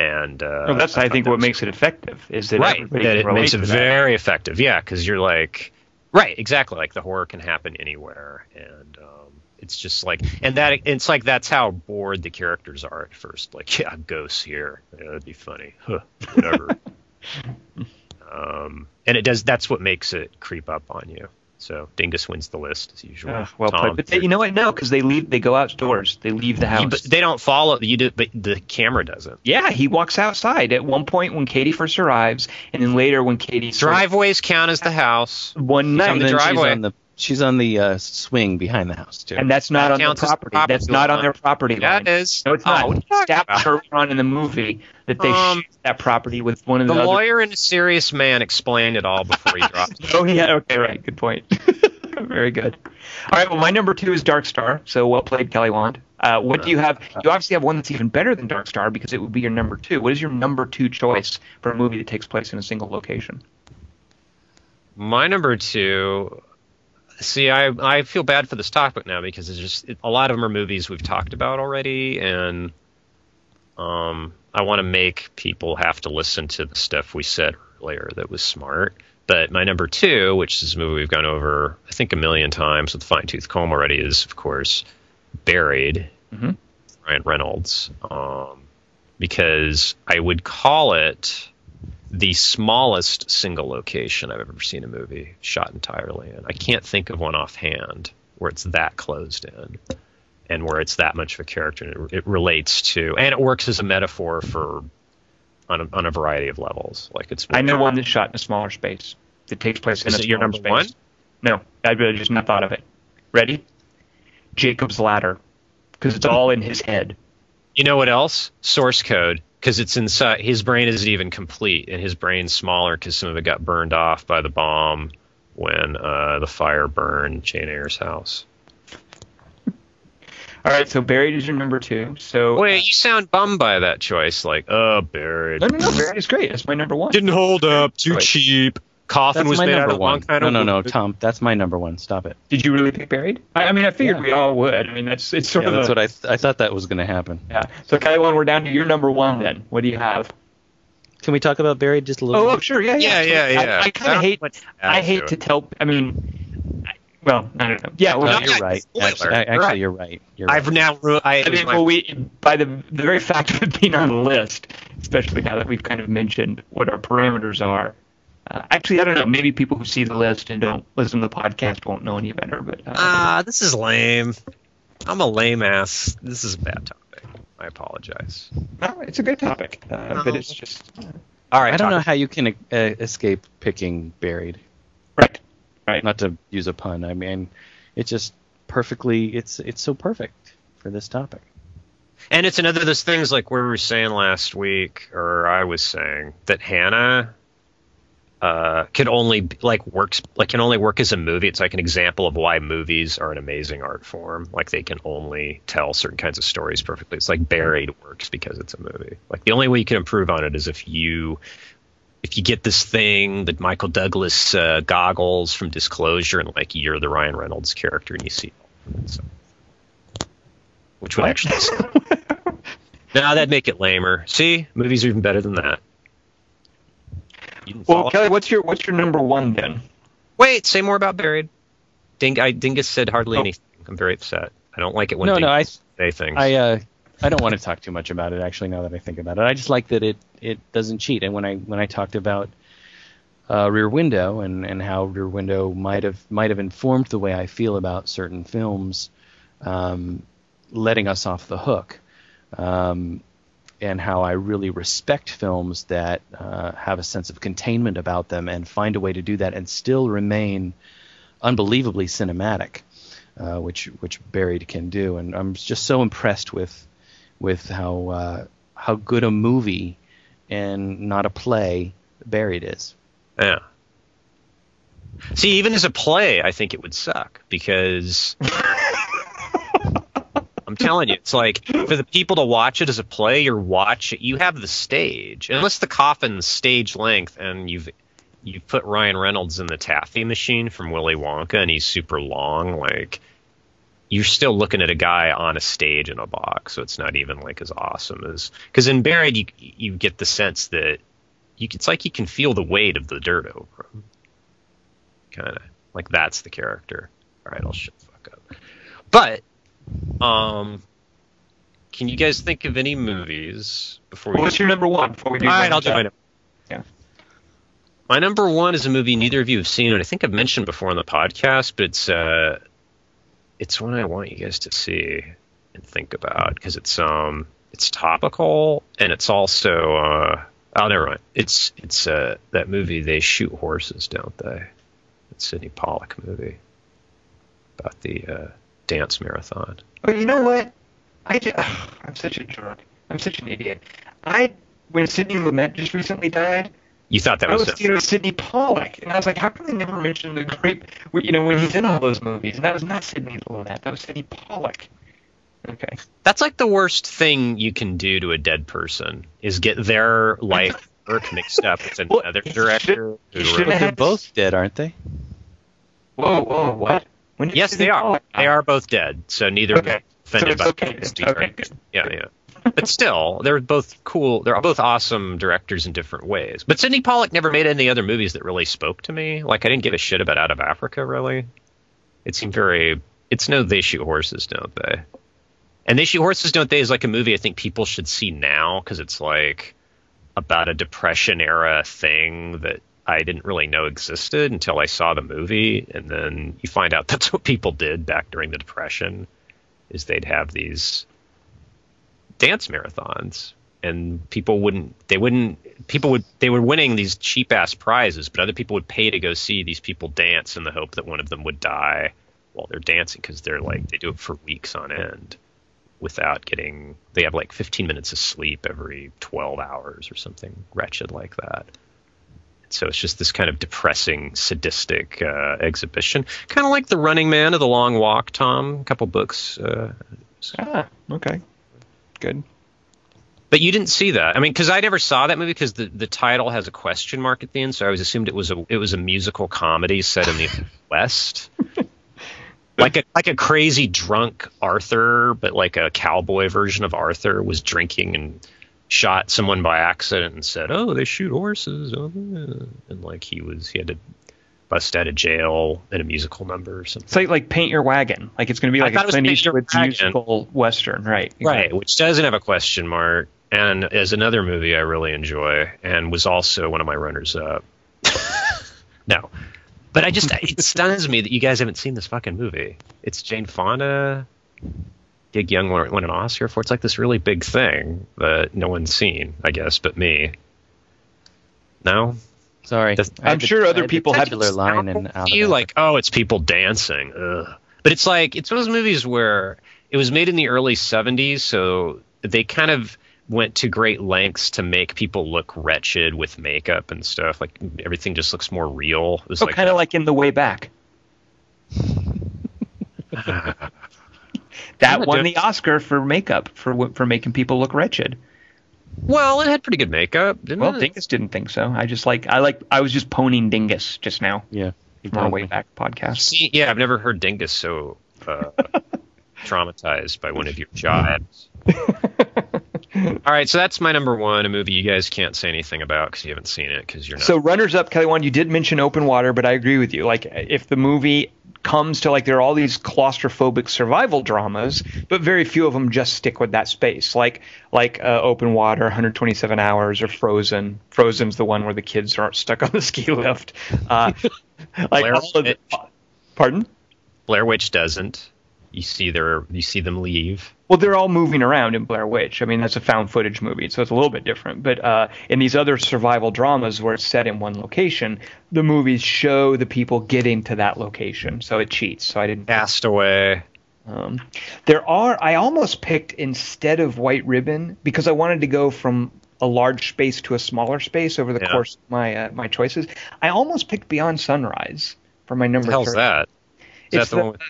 And uh, well, that's I thought think that what was- makes it effective is that right everybody that can it relate makes it that. very effective. Yeah, because you're like right exactly like the horror can happen anywhere and. Um, it's just like, and that it's like that's how bored the characters are at first. Like, yeah, ghosts here, yeah, that'd be funny, huh, whatever. um, and it does. That's what makes it creep up on you. So Dingus wins the list as usual. Uh, well Tom, played. But they, you know what? No, because they leave. They go outdoors. They leave the house. but they don't follow you. Do, but the camera doesn't. yeah, he walks outside at one point when Katie first arrives, and then later when Katie Driveways count as the house. one night, on the driveway. she's on the she's on the uh, swing behind the house too. and that's not That on their property. property That's not on their property Yeah, line. it is. No, it's Oh, not. what are you talking Established about? earlier on in the movie that they Um, that property with one of The the, other. lawyer and a serious man explained it all before he dropped. Oh yeah. Okay. Right. Good point. Very good. All right. Well, my number two is Dark Star. So well played, Kelly Wand. Uh, what do you have? You obviously have one that's even better than Dark Star because it would be your number two. What is your number two choice for a movie that takes place in a single location? My number two. See, I I feel bad for this topic now because it's just it, a lot of them are movies we've talked about already, and um, I want to make people have to listen to the stuff we said earlier that was smart. But my number two, which is a movie we've gone over, I think a million times with fine tooth comb already, is of course Buried, Mhm. Ryan Reynolds, um, because I would call it the smallest single location I've ever seen a movie shot entirely in. I can't think of one offhand where it's that closed in and where it's that much of a character and it, it relates to and it works as a metaphor for on a, on a variety of levels. Like it's I know one that's shot in a smaller space. That takes place in Is a it your number space. one? No, I really just not thought of it. Ready? Jacob's Ladder, because it's all in his head. You know what else? Source code because it's inside his brain isn't even complete and his brain's smaller because some of it got burned off by the bomb when uh, the fire burned Jane Eyre's house. All right, so Buried is your number two. So Wait, you sound bummed by that choice. Like, oh, buried. no, no, no, Buried is great. That's my number one. Didn't hold up. Too Right. cheap. Coffin that's was my made out number of one one. kind No, of no, no, wood. Tom. That's my number one. Stop it. Did you really pick Buried? I, I mean, I figured Yeah. we all would. I mean, that's it's sort Yeah, of that's a, what I th- I thought that was going to happen. yeah. So Kelly Wand, we're down to your number one. Then what do you have? Can we talk about Buried just a little? Oh, oh bit? sure, yeah, Yeah, yeah, yeah, I- yeah. I, kind of hate. want to I hate to to it. tell. I mean, I, well, I don't know. Yeah, well, No, No, you're no, right. Actually, actually Right. you're right. You're right. I've now. Ru- I, I mean, my- well, we by the the very fact of it being on the list, especially now that we've kind of mentioned what our parameters are. Uh, actually, I don't know. Maybe people who see the list and don't listen to the podcast won't know any better. But uh, Ah, this is lame. I'm a lame ass. This is a bad topic. I apologize. no, it's a good topic. Uh, No. But it's just All right. I don't talk- know how you can uh, escape picking Buried. right, right. Not to use a pun. I mean, it's just perfectly. It's it's so perfect for this topic. And it's another of those things like we were saying last week, or I was saying that Hanna uh, could only like works like can only work as a movie. It's like an example of why movies are an amazing art form. Like they can only tell certain kinds of stories perfectly. It's like Buried works because it's a movie. Like the only way you can improve on it is if you if you get this thing, the Michael Douglas uh, goggles from Disclosure, and like you're the Ryan Reynolds character, and you see, so, which would actually now that'd make it lamer. See, movies are even better than that. You didn't well, follow- Kelly, what's your what's your number one then? Wait, say more about Buried. Ding, I, Dingus said hardly Oh. anything. I'm very upset. I don't like it when no, Dingus no, I say things. I uh, I don't want to talk too much about it. Actually, now that I think about it, I just like that it it doesn't cheat. And when I when I talked about uh, Rear Window and, and how Rear Window might have might have informed the way I feel about certain films, um, letting us off the hook, um, and how I really respect films that uh, have a sense of containment about them and find a way to do that and still remain unbelievably cinematic, uh, which which Buried can do. And I'm just so impressed with with how uh, how good a movie and not a play Buried is. Yeah. See, even as a play, I think it would suck because I'm telling you, it's like for the people to watch it as a play, you're watch you have the stage. Unless the coffin's stage length and you've you've put Ryan Reynolds in the taffy machine from Willy Wonka and he's super long, like you're still looking at a guy on a stage in a box, so it's not even like as awesome as because in Buried you you get the sense that you it's like you can feel the weight of the dirt over him, kind of like that's the character. All right, I'll shut the fuck up. But um, can you guys think of any movies before we? What's your number one? Before we do All right, I'll do my number. Yeah. My number one is a movie neither of you have seen, and I think I've mentioned before on the podcast, but it's uh, it's one I want you guys to see and think about because it's um, it's topical and it's also uh, oh never mind. It's it's uh that movie they shoot horses, don't they? It's Sydney Pollack movie about the uh, dance marathon. Oh, you know what? I just, I'm such a jerk. I'm such an idiot. I when Sidney Lumet just recently died, You thought that I was, was thinking Sydney Pollack, and I was like, how come they never mention the great, you know, when he's in all those movies? And that was not Sidney Lumet. That was Sydney Pollack. Okay. That's like the worst thing you can do to a dead person is get their life work mixed up with another he director. should- he who should wrote- they're had- both dead, aren't they? Whoa, whoa, what? When Yes, they are. They are both dead, so neither of them Okay. So offended it's by okay. Okay. Yeah, yeah. But still, they're both cool. They're both awesome directors in different ways. But Sydney Pollack never made any other movies that really spoke to me. Like I didn't give a shit about Out of Africa. Really, it seemed very. It's no They Shoot Horses, don't they? And They Shoot Horses, don't they? Is like a movie I think people should see now because it's like about a depression era thing that I didn't really know existed until I saw the movie, and then you find out that's what people did back during the depression, is they'd have these dance marathons, and people wouldn't, they wouldn't, people would, they were winning these cheap ass prizes, but other people would pay to go see these people dance in the hope that one of them would die while they're dancing because they're like they do it for weeks on end without getting they have like 15 minutes of sleep every 12 hours or something wretched like that so it's just this kind of depressing sadistic uh, exhibition kind of like the running man of the long walk tom a couple books uh, Ah, okay. Good. but you didn't see that i mean because i never saw that movie because the, the title has a question mark at the end so i always assumed it was a it was a musical comedy set in the west like a like a crazy drunk Arthur, but like a cowboy version of Arthur was drinking and shot someone by accident and said, "Oh, they shoot horses," oh, yeah." and like he was he had to bust out of jail in a musical number or something. It's like like Paint Your Wagon. Like it's going to be like a Clint Eastwood musical western, right? Right, which doesn't have a question mark, and is another movie I really enjoy, and was also one of my runners up. no, but I just it stuns me that you guys haven't seen this fucking movie. It's Jane Fonda. Gig Young won, won an Oscar for. It's like this really big thing that no one's seen, I guess, but me. No, Sorry. That's- I had I'm the- sure I other had people have titular line in out you like, oh, it's people dancing. Ugh. But it's like it's one of those movies where it was made in the early '70s, so they kind of went to great lengths to make people look wretched with makeup and stuff. Like everything just looks more real. It was Oh, like kind of like in the way back. that Yeah, won the Oscar for makeup for for making people look wretched. well, it had pretty good makeup, didn't Well, it? Dingus didn't think so. I just like I like I was just poning Dingus just now Yeah. from our way back podcast. See, yeah, I've never heard Dingus so uh, traumatized by one of your jibes. All right, so that's my number one, a movie you guys can't say anything about because you haven't seen it because you're not. So runners up, Kelly Wand, you did mention Open Water, but I agree with you. Like if the movie comes to like there are all these claustrophobic survival dramas, but very few of them just stick with that space. Like like uh, Open Water, 127 Hours, or Frozen. Frozen's the one where the kids aren't stuck on the ski lift. Uh, like Blair all of the, pardon. Blair Witch doesn't. You see their, you see them leave. Well, they're all moving around in Blair Witch. I mean, that's a found footage movie, so it's a little bit different. But uh, in these other survival dramas where it's set in one location, the movies show the people getting to that location, so it cheats. So I didn't. Castaway. Um, there are. I almost picked instead of White Ribbon because I wanted to go from a large space to a smaller space over the Yeah. course of my uh, my choices. I almost picked Beyond Sunrise for my number. What the hell's three. that? Is It's that the, the- one with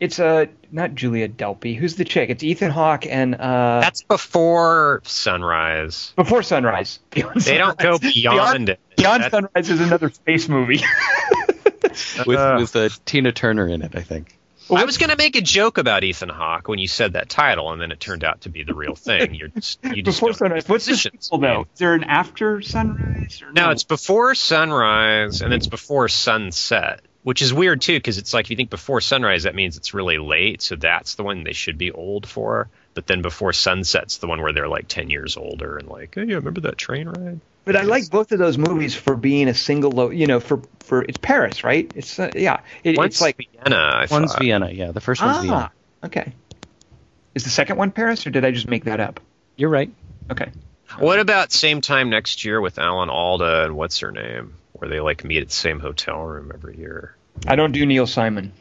it's a uh, not Julie Delpy. Who's the chick? It's Ethan Hawke and uh. That's before Sunrise. Before Sunrise. Beyond they Sunrise. don't go beyond, beyond it. Beyond That's... Sunrise is another space movie. with uh, with uh, Tina Turner in it, I think. I was going to make a joke about Ethan Hawke when you said that title, and then it turned out to be the real thing. You're just, you just before sunrise. What's the sequel though? Is there an after sunrise? no, no, it's before sunrise, and it's before sunset which is weird too because it's like if you think before sunrise that means it's really late so that's the one they should be old for but then before sunset's the one where they're like 10 years older and like oh yeah remember that train ride but I like both of those movies for being a single, lo- you know, for for it's Paris, right? It's uh, yeah, it, it's like Vienna. I one's thought. Vienna, yeah. The first one's ah, Vienna. Okay. Is the second one Paris, or did I just make that up? You're right. Okay. What about same time next year with Alan Alda and what's her name, where they like meet at the same hotel room every year? I don't do Neil Simon.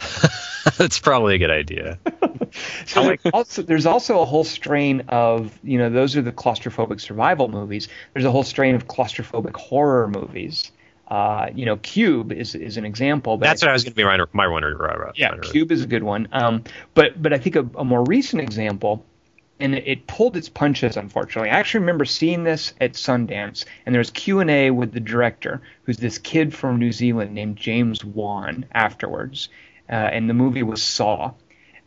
That's probably a good idea. so like also, there's also a whole strain of you know those are the claustrophobic survival movies. There's a whole strain of claustrophobic horror movies. Uh, you know, Cube is is an example. That's what I was going to be my my one. Yeah, Cube is a good one. Um, but but I think a, a more recent example and it pulled its punches unfortunately. I actually remember seeing this at sundance and there was q&a with the director who's this kid from new zealand named james wan afterwards uh, and the movie was saw.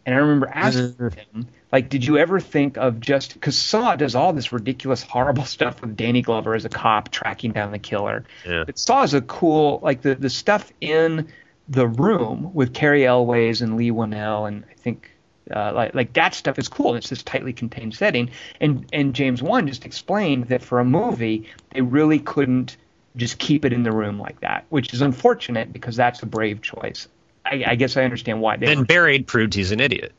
And i remember asking him like did you ever think of just because saw does all this ridiculous horrible stuff with danny glover as a cop tracking down the killer. Yeah. but saw is a cool like the, the stuff in the room with Cary Elwes and Leigh Whannell and I think uh, like like that stuff is cool. It's this tightly contained setting, and and James Wan just explained that for a movie they really couldn't just keep it in the room like that, which is unfortunate because that's a brave choice. I, I guess I understand why. They then. Buried proved he's an idiot.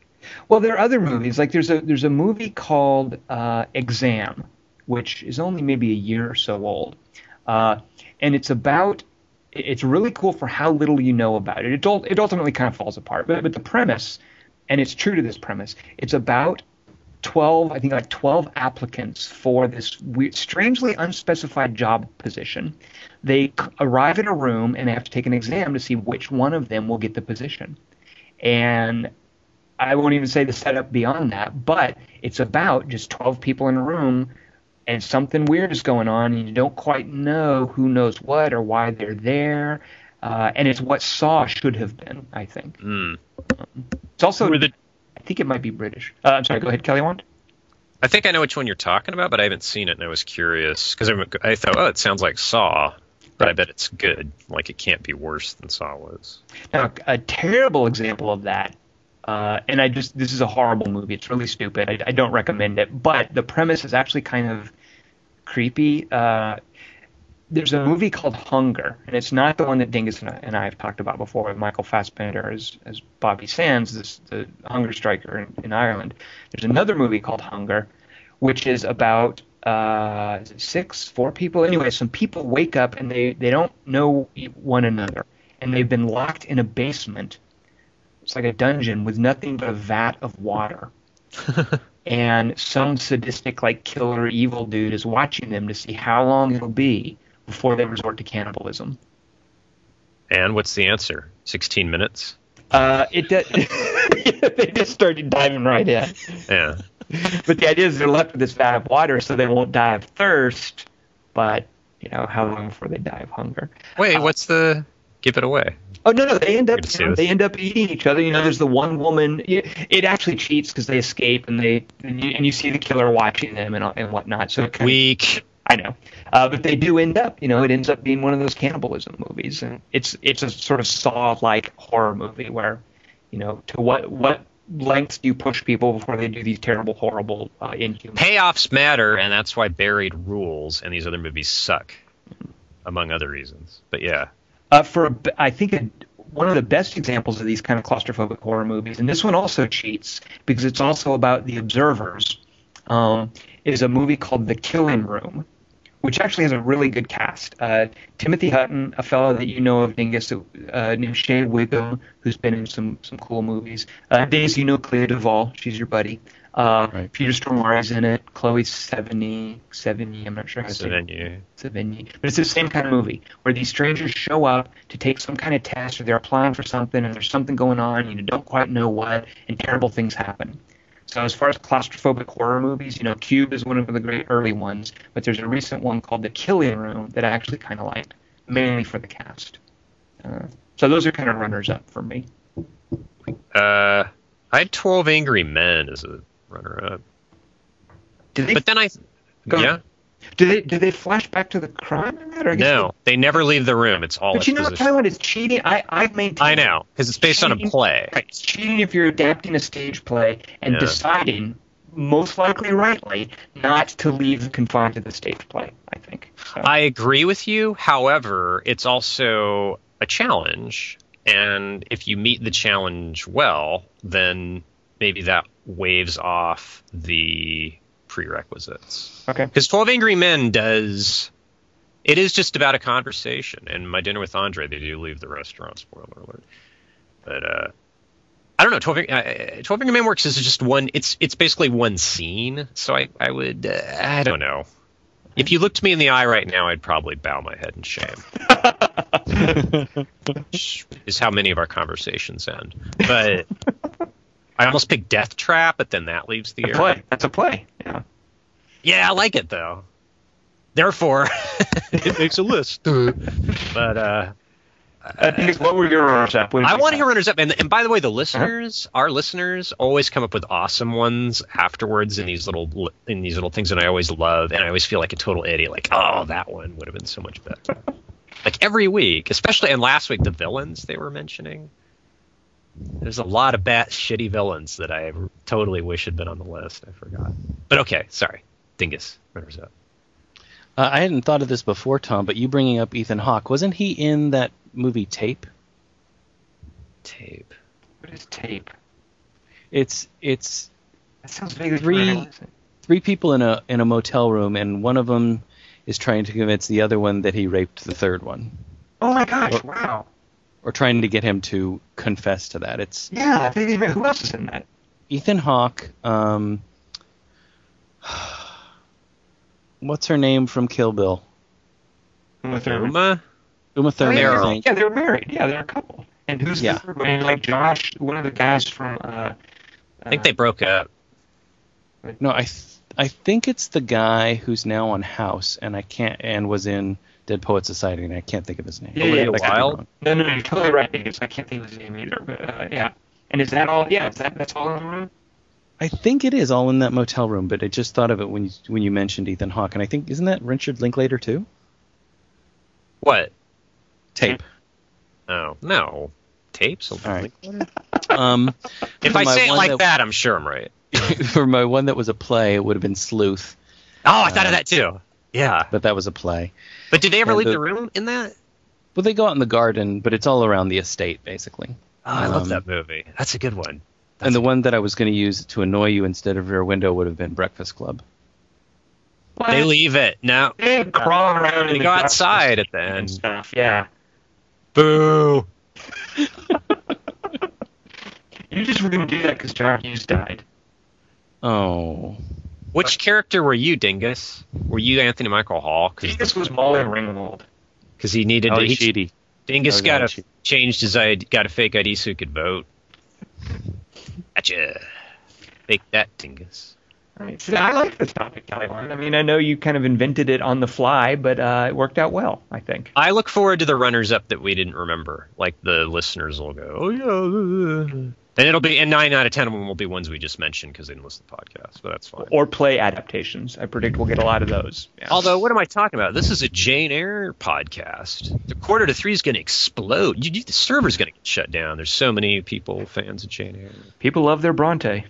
Well, there are other movies like there's a there's a movie called uh, Exam, which is only maybe a year or so old, uh, and it's about it's really cool for how little you know about it. It, it ultimately kind of falls apart, but, but the premise and it's true to this premise. It's about 12, I think like 12 applicants for this weird, strangely unspecified job position. They arrive in a room and they have to take an exam to see which one of them will get the position. And I won't even say the setup beyond that, but it's about just 12 people in a room and something weird is going on and you don't quite know who knows what or why they're there. Uh, and it's what Saw should have been, I think. Mm. Um, it's also, the, I think it might be British. Uh, I'm sorry, go ahead, Kelly Wand. I think I know which one you're talking about, but I haven't seen it, and I was curious because I thought, oh, it sounds like Saw, but right. I bet it's good. Like it can't be worse than Saw was. Now, a terrible example of that, uh, and I just this is a horrible movie. It's really stupid. I, I don't recommend it, but the premise is actually kind of creepy. Uh, there's a movie called Hunger, and it's not the one that Dingus and I have talked about before with Michael Fassbender as, as Bobby Sands, this, the hunger striker in, in Ireland. There's another movie called Hunger, which is about uh, is six, four people. Anyway, some people wake up and they, they don't know one another, and they've been locked in a basement. It's like a dungeon with nothing but a vat of water. and some sadistic, like killer evil dude is watching them to see how long it'll be before they resort to cannibalism. And what's the answer? 16 minutes? Uh, it they just started diving right in. Yeah. But the idea is they're left with this vat of water so they won't die of thirst, but, you know, how long before they die of hunger? Wait, uh, what's the. Give it away. Oh no, no, they end up you know, they end up eating each other. You know, there's the one woman. It actually cheats because they escape and they and you, and you, see the killer watching them and and whatnot. So weak. Of, I know, uh, but they do end up. You know, it ends up being one of those cannibalism movies, and it's it's a sort of Saw-like horror movie where, you know, to what what lengths do you push people before they do these terrible, horrible, uh, inhuman? Payoffs matter, and that's why Buried rules, and these other movies suck, among other reasons. But yeah, uh, for I think a, one of the best examples of these kind of claustrophobic horror movies, and this one also cheats because it's also about the observers. Um, is a movie called The Killing Room, which actually has a really good cast. Uh, Timothy Hutton, a fellow that you know of, Dingus, uh, named Shea Whigham, who's been in some some cool movies. Uh, Daisy, you know Clea Duvall, she's your buddy. Uh, Right. Peter Stormare's in it. Chloe Sevigny, Sevigny, I'm not sure how to say you, Savigny. But it's the same kind of movie where these strangers show up to take some kind of test or they're applying for something and there's something going on and you don't quite know what and terrible things happen. So as far as claustrophobic horror movies, you know, Cube is one of the great early ones, but there's a recent one called The Killing Room that I actually kind of liked, mainly for the cast. Uh, so those are kind of runners up for me. uh, I had Twelve Angry Men as a runner-up, Did they? but then I, Go yeah, ahead. Do they? Do they flash back to the crime in that? No, they never leave the room. It's all They, but you know what? exposition. Tell you what, it's cheating. I I maintain. I know because it's based on a play. Right. It's cheating if you're adapting a stage play and Yeah. deciding, most likely rightly, not to leave confined to the stage play. I think. So, I agree with you. However, it's also a challenge, and if you meet the challenge well, then maybe that waves off the prerequisites. okay. Because Twelve Angry Men does. It is just about a conversation, and my dinner with Andre, they do leave the restaurant. Spoiler alert. But uh, I don't know. Twelve, uh, 12 Angry Men works is just one. It's it's basically one scene. So I I would uh, I don't know. If you looked me in the eye right now, I'd probably bow my head in shame. Which is how many of our conversations end. But I almost picked Death Trap, but then that leaves the A area. play. That's a play. Yeah. Yeah, I like it though. Therefore, it makes a list. but uh, I think it's what were your runners up? I want to hear runners up. And, and by the way, the listeners, our listeners, always come up with awesome ones afterwards in these little in these little things, and I always love. And I always feel like a total idiot. Like, oh, that one would have been so much better. like every week, especially and last week, the villains they were mentioning. There's a lot of bat shitty villains that I totally wish had been on the list. I forgot. But okay, sorry. Dingus, runners up. Uh, I hadn't thought of this before, Tom, but you bringing up Ethan Hawke, wasn't he in that movie Tape? Tape. What is tape? It's it's That sounds vaguely Three- familiar. three people in a in a motel room, and one of them is trying to convince the other one that he raped the third one, Oh my gosh! Wow. Or trying to get him to confess to that. It's Yeah. I think even- Who else is in that? Ethan Hawke. Um, what's her name from Kill Bill? Uma Thurman. Uma? Uma Oh, yeah, they're- yeah, they're married. Yeah, they're a couple. And who's Yeah. the third one? And, like Josh, one of the guys from. Uh, I think they broke up. No, I th- I think it's the guy who's now on House, and I can't and was in Dead Poet Society, and I can't think of his name. Yeah, yeah, But I could be Wilde? wrong. No, no, you're totally right. Because I can't think of his name either. But uh, yeah. And is that all? Yeah, is that that's all in the room? I think it is all in that motel room, but I just thought of it when you when you mentioned Ethan Hawke, and I think isn't that Richard Linklater too? What? Tape. Oh no, tapes. All right. Um, If I my say it like that, I'm sure I'm right. for my one that was a play, it would have been Sleuth, Oh, I thought of that too. Yeah, but that was a play. but did they ever And leave the- the room in that? Well, they go out in the garden, but it's all around the estate basically. Oh, I love Um, that movie. That's a good one. That's and the one that I was going to use to annoy you instead of Rear Window would have been Breakfast Club. What? They leave it. No, They crawl around. They in the go dark outside at the end. stuff. Yeah. boo. You just were gonna do that because John Hughes died. Oh, Which character were you, Dingus? Were you Anthony Michael Hall? This was Molly Ringwald. Because he needed to. He, Sheedy. Dingus Oh, got a changed his ID, got a fake ID so he could vote. Gotcha. Fake that, Dingus. Right. See, I like this topic, Kelly. I mean, I know you kind of invented it on the fly, but uh, it worked out well. I think. I look forward to the runners up that we didn't remember. Like the listeners will go, oh yeah, and it'll be and nine out of ten of them will be ones we just mentioned because they didn't listen to the podcast. But that's fine. Or play adaptations. I predict we'll get a lot of those. Yeah. Although, what am I talking about? This is a Jane Eyre podcast. The quarter to three is going to explode. You, you, the server's going to get shut down. There's so many people fans of Jane Eyre. people love their Bronte.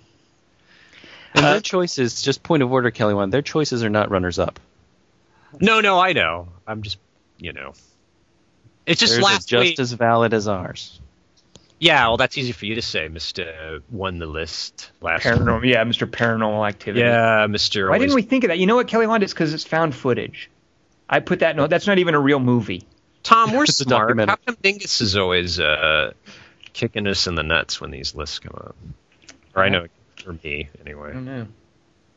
And Uh, their choices, just point of order, Kelly one, their choices are not runners up. No, no, I know. I'm just, you know, it's just Theirs are last just week. as valid as ours. Yeah, well, that's easy for you to say, Mister. Won the list last. week. Paranormal, yeah, Mr. Paranormal Activity. Yeah, Mister. Why didn't we think of that? You know what, Kelly Wand? It's because it's found footage. I put that. note. that's not even a real movie. Tom, we're smart. documentary. How come Dingus is always uh, kicking us in the nuts when these lists come up? Or I know For me, anyway. I don't know.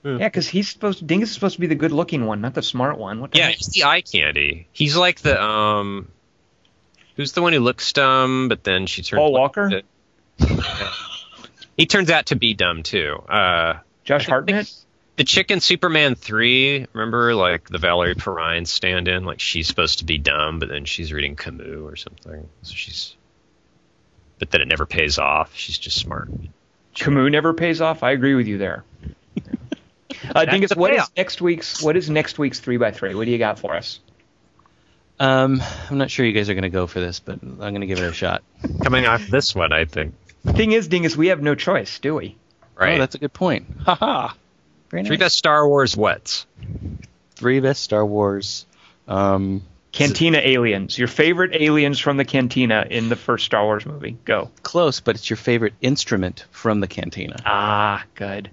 Hmm. Yeah, because he's supposed. Dingus is supposed to be the good-looking one, not the smart one. What the Yeah, heck? he's the eye candy. He's like the um, who's the one who looks dumb, but then she turns. Paul Walker, He turns out to be dumb too. Uh, Josh Hartnett. the chick in Superman three, remember like the Valerie Perrine stand-in? Like she's supposed to be dumb, but then she's reading Camus or something. So she's, but then it never pays off. She's just smart. Camus never pays off. I agree with you there. Uh, Dingus, the what is next week's? What is next week's three by three? What do you got for us? Um, I'm not sure you guys are going to go for this, but I'm going to give it a shot. Coming off this one, I think. The thing is, Dingus, we have no choice, do we? Right. Oh, that's a good point. Haha. Very nice. Three best Star Wars wets. Three best Star Wars. Um, Cantina aliens. Your favorite aliens from the Cantina in the first Star Wars movie. Go. close, but it's your favorite instrument from the cantina. Ah, good.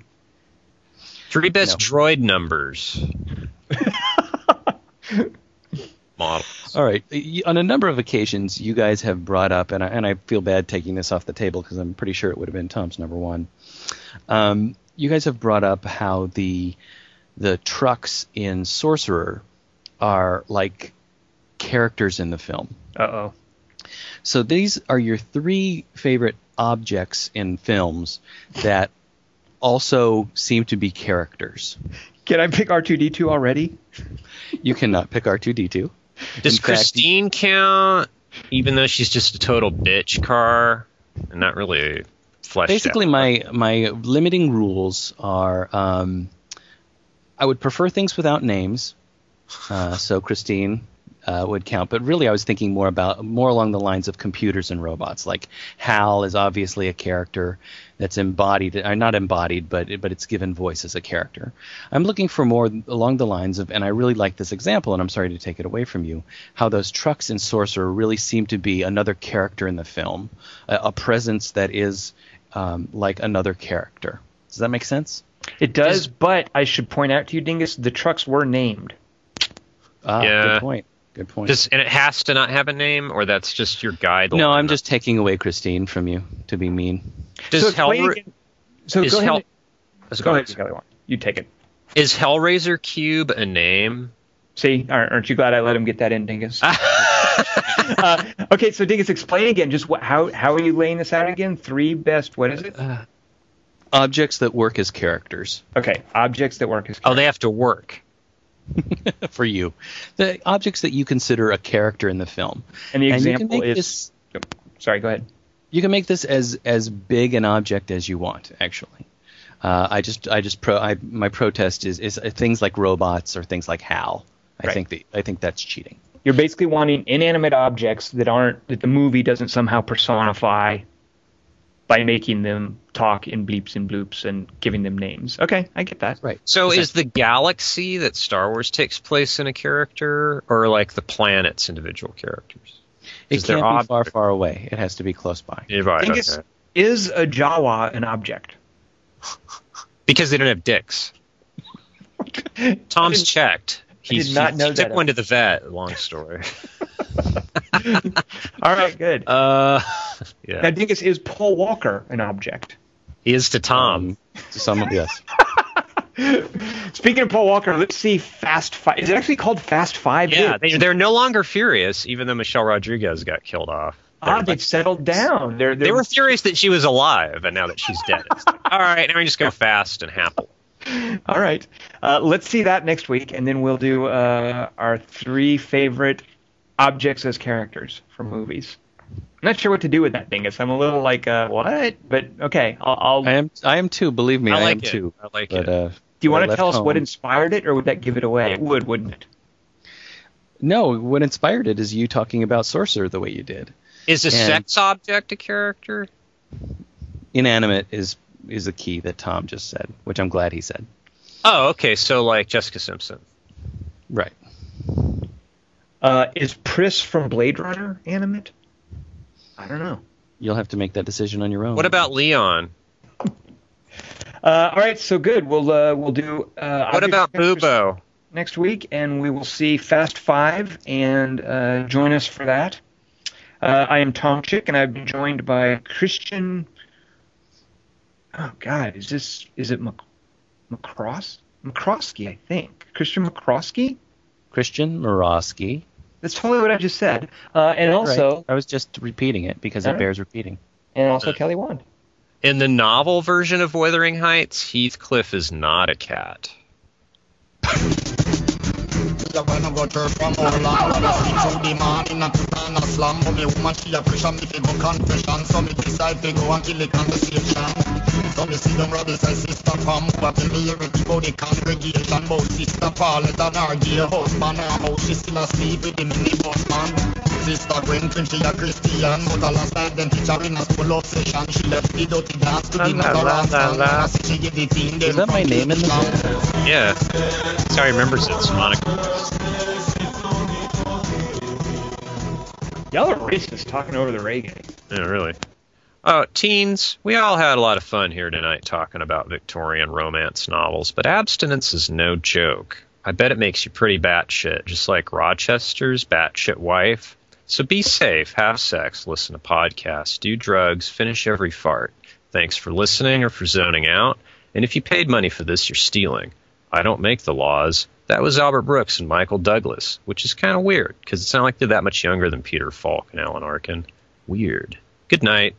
Three best No. droid numbers. Models. All right. On a number of occasions, you guys have brought up, and I, and I feel bad taking this off the table because I'm pretty sure it would have been Tom's number one. Um, you guys have brought up how the the trucks in Sorcerer are like characters in the film. Uh oh. So these are your three favorite objects in films that also seem to be characters. Can I pick R two D two already? You cannot pick R2D2. Does fact- Christine count, even though she's just a total bitch car and not really fleshed Basically, out? my my limiting rules are um, I would prefer things without names. Uh, so Christine uh, would count, but really I was thinking more about more along the lines of computers and robots. Like Hal is obviously a character that's embodied, or not embodied, but but it's given voice as a character. I'm looking for more along the lines of, and I really like this example, and I'm sorry to take it away from you, how those trucks in Sorcerer really seem to be another character in the film, a, a presence that is um, like another character. Does that make sense? It does, but I should point out to you, Dingus, the trucks were named. Ah, Yeah. good point. Good point. Does, and it has to not have a name, or that's just your guideline? no, I'm just taking away Christine from you to be mean. Does so explain Hellra- again- So is go ahead. Hell- and- go ahead, Kelly. You take it. Is Hellraiser Cube a name? See, aren't aren't you glad I let him get that in, Dingus? uh, okay, so Dingus, explain again. Just what, how how are you laying this out again? Three best. What is it? Objects that work as characters Okay, objects that work as. Oh, they have to work. for you. The objects that you consider a character in the film. and the and example make is. this Sorry, go ahead. you can make this as as big an object as you want actually. Uh, I just I just pro I, my protest is is things like robots or things like Hal. I Right. think the, I think that's cheating. You're basically wanting inanimate objects that aren't that the movie doesn't somehow personify by making them talk in bleeps and bloops and giving them names. Okay, I get that. Right. So is the galaxy that Star Wars takes place in a character, or like the planets individual characters? It Is there can't be far far away. It has to be close by. Yeah, right, Dingus, okay. is a Jawa an object? Because they don't have dicks. Tom's checked. He's, did not he, know he took that. one to the vet. Long story. All right, good. Uh, yeah. now, yeah. Dingus, is Paul Walker an object? He is to Tom. Um, to some yes. Speaking of Paul Walker, let's see Fast Five. Is it actually called Fast Five? yeah, they, they're no longer furious, even though Michelle Rodriguez got killed off. ah, They're they've settled down. They're, they're They were furious that she was alive, and now that she's dead, like, all right, now we just go fast and happy. All right. Uh, let's see that next week, and then we'll do uh, our three favorite objects as characters from movies. I'm not sure what to do with that dingus. I'm a little like, uh, what? But okay, I'll. I'll I am I am too. Believe me, I I, like am it. too. I like But it. uh, do you want to left tell us what inspired it, or would that give it away? It would, wouldn't it? No, what inspired it is you talking about Sorcerer the way you did. Is a And- sex object a character? Inanimate is is the key that Tom just said, which I'm glad he said. Oh, okay. So like Jessica Simpson. Right. Uh, is Pris from Blade Runner animate? I don't know. You'll have to make that decision on your own. What about Leon? Uh, all right, so good. We'll uh, we'll do. Uh, What about characters Bubo? next week, and we will see Fast Five, and uh, join us for that. Uh, I am Tom Chick, and I've been joined by Christian. Oh God, is this is it Mc, McCross McCroskey? I think Christian McCroskey. Christian Morosky. That's totally what I just said. Uh, and also, Right. I was just repeating it because it bears repeating. and also Kelly Wand. In the novel version of Wuthering Heights, Heathcliff is not a cat. Yeah, when I go to from Orlando, I see through the man in a put on a slam. But me woman, she a pressure me fi go confession. So me decide to go and kill the conversation. So me see them brothers and sister Pam who a tell me everything about the congregation. About sister Paulette and her gay husband. And how she still asleep with the minibus man. Sister Quentin, she a Christian. But a last night them teach her in a school obsession. She left the dirty dance to the La, la, mother la, and la, son. la. I see she give the teen them Is that my from name in the Yeah. That's how he remembers it. It's Monica. Y'all are racist talking over the Reagan. Yeah, really. Oh, teens, we all had a lot of fun here tonight talking about Victorian romance novels, but abstinence is no joke. I bet it makes you pretty batshit, just like Rochester's batshit wife. So be safe, have sex, listen to podcasts, do drugs, finish every fart. Thanks for listening or for zoning out. And if you paid money for this, you're stealing. I don't make the laws. That was Albert Brooks and Michael Douglas, which is kind of weird because it's not like they're that much younger than Peter Falk and Alan Arkin. Weird. Good night.